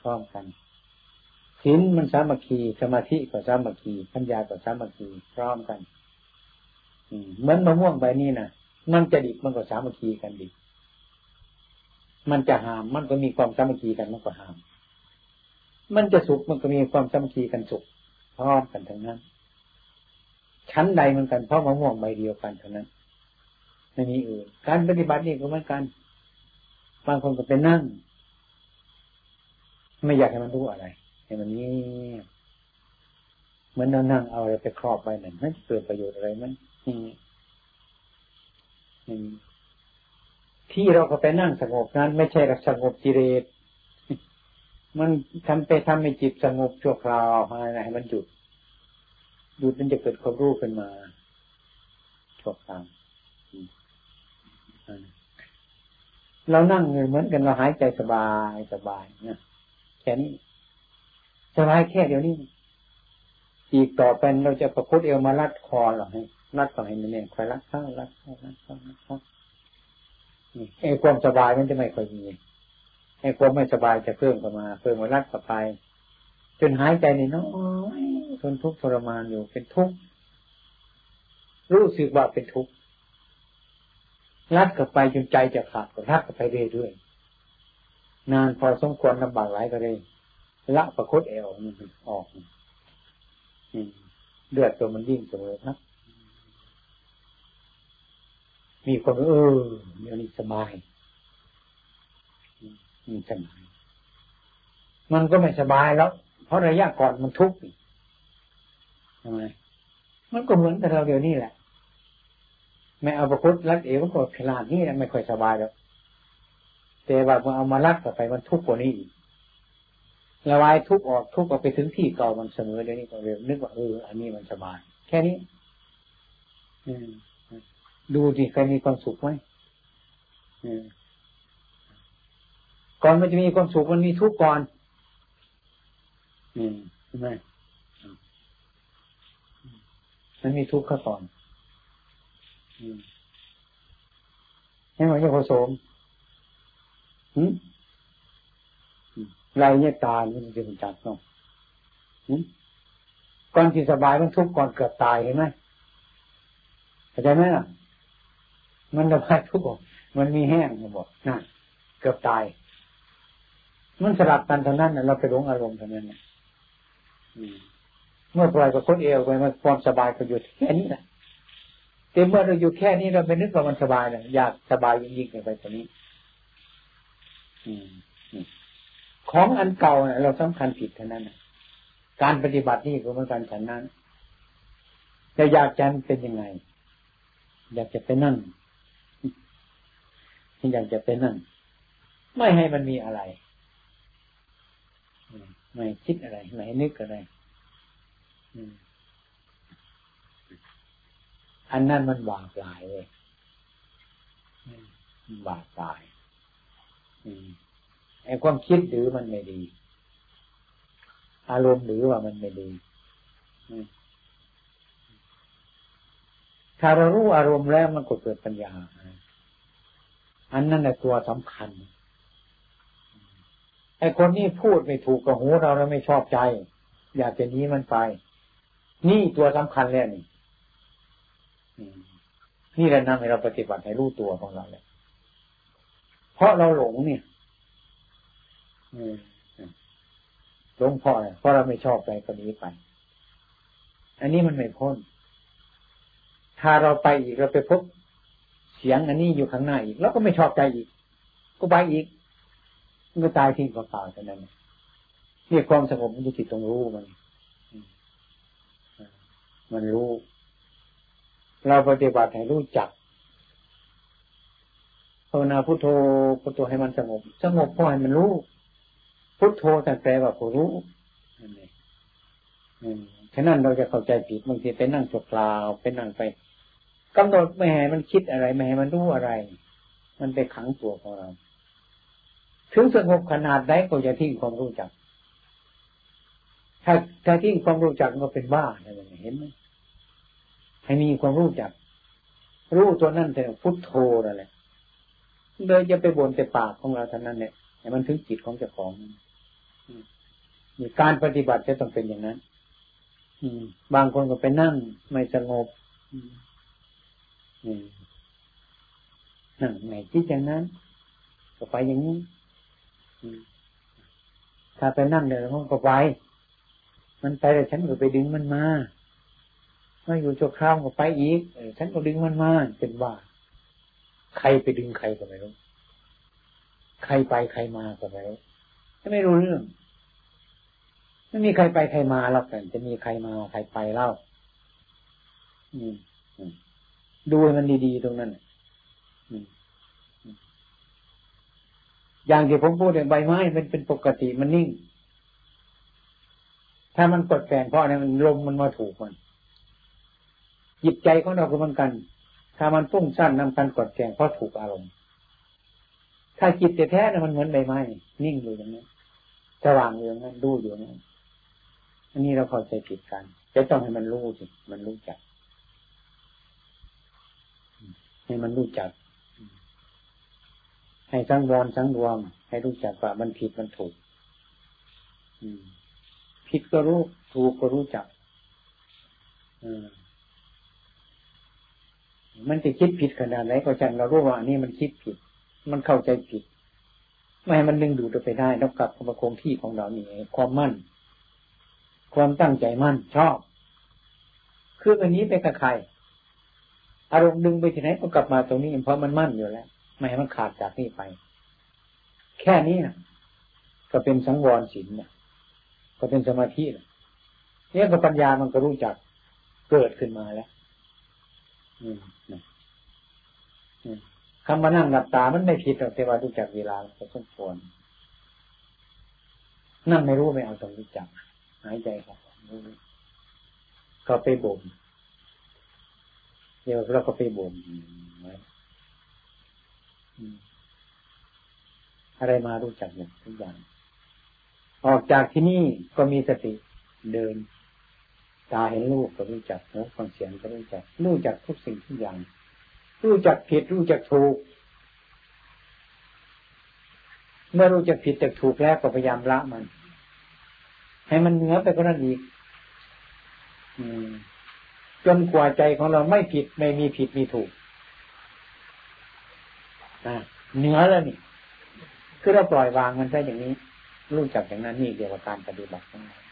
พร้อมกัน ศีลมันสามัคคีสมาธิก็สามัคคีปัญญาก็สามัคคีพร้อมกันเหมือนมะม่วงใบนี้นะมันจะดิบมันก็สามัคคีกันดิบมันจะหามมันก็มีความสามัคคีกันมันก็หาม มันจะสุกมันก็มีความสามัคคีกันสุกพร้อมกันทั้งนั้น ชั้นใดเหมือนกันเพราะมะม่วงใบเดียวกันเท่านั้นไม่มีอื่นการปฏิบัตินี่ก็เหมือนกันบางคนก็ไปนั่ง ไม่อยากให้มันรู้อะไร ให้มันนี่เหมือนเรานั่งเอาอะไรไปครอบไว้นั่นมันเกิดประโยชน์อะไรมันที่เราก็ไปนั่งสงบนั้น ไม่ใช่สงบจิเรตมันทำไปทำให้จิตสงบชั่วคราวอะไรให้มันหยุดหยุดมันจะเกิดความรู้ขึ้นมาชั่วคราวเรานั่งเหมือนกันเราหายใจสบายสบายนะแค่นี้ สบายแค่เดียวนี้ อีกต่อไปเราจะประคุดเอวมารัดคอหรอให้รัดก่อนให้มันเนี่ยคอยรัดเข้ารัดเข้ารัดเข้ารัดเข้านี่ไอ้ความสบายมันจะไม่ค่อยมีไอ้ความไม่สบายจะเพิ่มเข้ามาเพิ่มมารัดเข้าไป จนหายใจในน้อยทนทุกข์ทรมานอยู่เป็นทุกข์รู้สึกว่าเป็นทุกข์รัดกับไปจนใจจะขาดก็รัดกับไปเรื่อยๆนานพอสมควรลำบากหลายก็เลย ละประคตเอวมันออกเลือดตัวมันยิ่งเสมอครับ มีคนเออเดี๋ยวนี้สบายมันสบาย มันก็ไม่สบายแล้ว เพราะระยะก่อนมันทุกข์ทำไมมันก็เหมือนกับเราเดี๋ยวนี้แหละ ไม่เอาประคุดรัดเอวก็ขนาดนี้ไม่ค่อยสบายแล้วแต่ว่าพอเอามารัดต่อไปมันทุกข์กว่านี้อีก ระบายทุกออกทุกออกไปถึงที่เก่ามันเสมอเดี๋ยวนี้ก็เร็วนึกว่าเอออันนี้มันสบาย แค่นี้ดูดิใครมีความสุขไหมก่อนมันจะมีความสุขมันมีทุกข์ก่อนนี่ใช่ไหมมันมีทุกข์ข้าก่อนให้มันจะผสม ไรเนี่ยตายมันจะเป็นจัดเนาะก่อนที่สบายมันทุกข์ก่อนเกือบตายเห็นไหมเข้าใจไหมล่ะ มันระบายทุกข์มันมีแห้งเขาบอกนั่นเกือบตาย มันสลับกันเท่านั้นเราไปหลงอารมณ์เท่านั้นเมื่อปล่อยกับคนเอวไปมันความสบายก็อยู่แค่นี้แหละแต่เมื่อเราอยู่แค่นี้เราไปนึกว่ามันสบายเนะอยากสบายยิ่งๆไปกว่านี้ อืม ของอันเก่าเนี่ยเราสำคัญผิดเท่านั้นการปฏิบัตินี่ก็เหมือนกันฉันนั้นจะอยากจะเป็นยังไง อยากจะไปนั่นอยากจะไปนั่นไม่ให้มันมีอะไร ไม่คิดอะไร ไม่นึกอะไรอันนั้นมันบาปหลายเลยบาปตาย อืม ไอ้ความคิดหรือมันไม่ดี อารมณ์หรือว่ามันไม่ดีถ้าเรารู้อารมณ์แล้วมันก็เกิดปัญญา อันนั้นแหละตัวสำคัญ ไอ้คนนี้พูดไม่ถูกกับหูเราเราไม่ชอบใจ อยากจะหนีมันไป นี่ตัวสำคัญแล้วนี่นี่แหละนำให้เราปฏิบัติให้รู้ตัวของเราเลยเพราะเราหลงเนี่ย หลงพ่อเพราะเราไม่ชอบไปคนนี้ไป อันนี้มันไม่พ้น ถ้าเราไปอีกเราไปพบเสียงอันนี้อยู่ข้างหน้าอีกเราก็ไม่ชอบใจอีก ก็ไปอีกก็ตายทิ้งเปล่าๆเท่นั้นนี่ความสงบมันจะติดตรงรู้มันมันรู้ เราปฏิบัติให้รู้จักภาวนาพุทโธพุทโธให้มันสงบ สงบพอให้มันรู้ พุทโธแต่แปลว่าผู้รู้นั่นเองฉะนั้นเราจะเข้าใจผิดบางทีไปนั่งจกลาวไปนั่งไปกำหนดไม่ให้มันคิดอะไร ไม่ให้มันรู้อะไร มันไปขังตัวของเรา ถึงสงบขนาดไหนก็จะทิ้งความรู้จัก ถ้าถ้าทิ้งความรู้จักก็เป็นบ้าอะไรเห็นไหมให้มีความรู้จัก รู้ตัวนั่นแต่พุทโธนั่นแหละเลยจะไปบ่นแต่ปากของเราเท่านั้นเนี่ยให้มันถึงจิตของเจ้าของ มีการปฏิบัติจะต้องเป็นอย่างนั้นบางคนก็ไปนั่ง ไม่สงบนั่งไหนที่อย่างนั้น ก็ไปอย่างนี้ถ้าไปนั่งเดี๋ยวมันก็ไป มันไปแต่ฉันก็ไปดึงมันมาไม่อยู่ชั่วคราวก็ไปอีกฉันก็ดึงมันมาเป็นว่า ใครไปดึงใครก็ไม่รู้ใครไปใครมาก็ไม่รู้ ไม่รู้เรื่องไม่มีใครไปใครมาหรอกแต่จะมีใครมาใครไปเล่าดูมันดีๆตรงนั้นอย่างที่ผมพูดเนี่ยใบไม้มันเป็นปกติมันนิ่ง ถ้ามันกดแฝงเพราะอะไรมันลมมันมาถูกมันจิตใจของเราก็เหมือนกัน ถ้ามันฟุ้งสั้นนำการกดแฝงเพราะถูกอารมณ์ ถ้าจิตแท้ๆมันเหมือนใบไม้นิ่งอยู่อย่างนั้น สว่างอยู่งนั้นดูอยู่งนั้นอันนี้เราเข้าใจผิดกันจะต้องให้มันรู้สิมันรู้จัก ให้มันรู้จัก ให้สังวรสังรวม ให้รู้จักว่ามันผิดมันถูกผิดก็รู้ถูกก็รู้จักมันจะคิดผิดขนาดไหนก็จังเรารู้ว่านี่มันคิดผิด มันเข้าใจผิด ไม่ให้มันดึงดูดไปได้ต้องกลับมาคงที่ของเรานี่ความมั่น ความตั้งใจมั่นชอบ คืออันนี้ไปกับใครอารมณ์ดึงไปที่ไหนก็กลับมาตรงนี้เพราะมันมั่นอยู่แล้ว ไม่ให้มันขาดจากนี่ไป แค่นี้นะก็เป็นสังวรศีลนะก็เป็นสมาธิเนี่ยก็ปัญญามันก็รู้จักเกิดขึ้นมาแล้ว คำมานั่งหลับตา มันไม่ผิดหรอกแต่ว่ารู้จักเวลาก็สมควรนั่งไม่รู้ไม่เอาต้องรู้จักหายใจครับก็ไปบ่มเดี๋ยวเราก็ไปบ่มอะไรมารู้จักหมดทุกอย่าง ออกจากที่นี่ก็มีสติเดิน ตาเห็นรูปก็รู้จักหูฟังเสียงก็รู้จัก รู้จักทุกสิ่งทุกอย่าง รู้จักผิดรู้จักถูก เมื่อรู้จักผิดจักถูกแล้วก็พยายามละมัน ให้มันเหนือไปกว่านั้นอีกจนกว่าใจของเราไม่ผิดไม่มีผิดมีถูกเหนือแล้วนี่คือเราปล่อยวางมันได้อย่างนี้ รู้จักอย่างนั้นนี่เดียวกับการปฏิบัติของเรา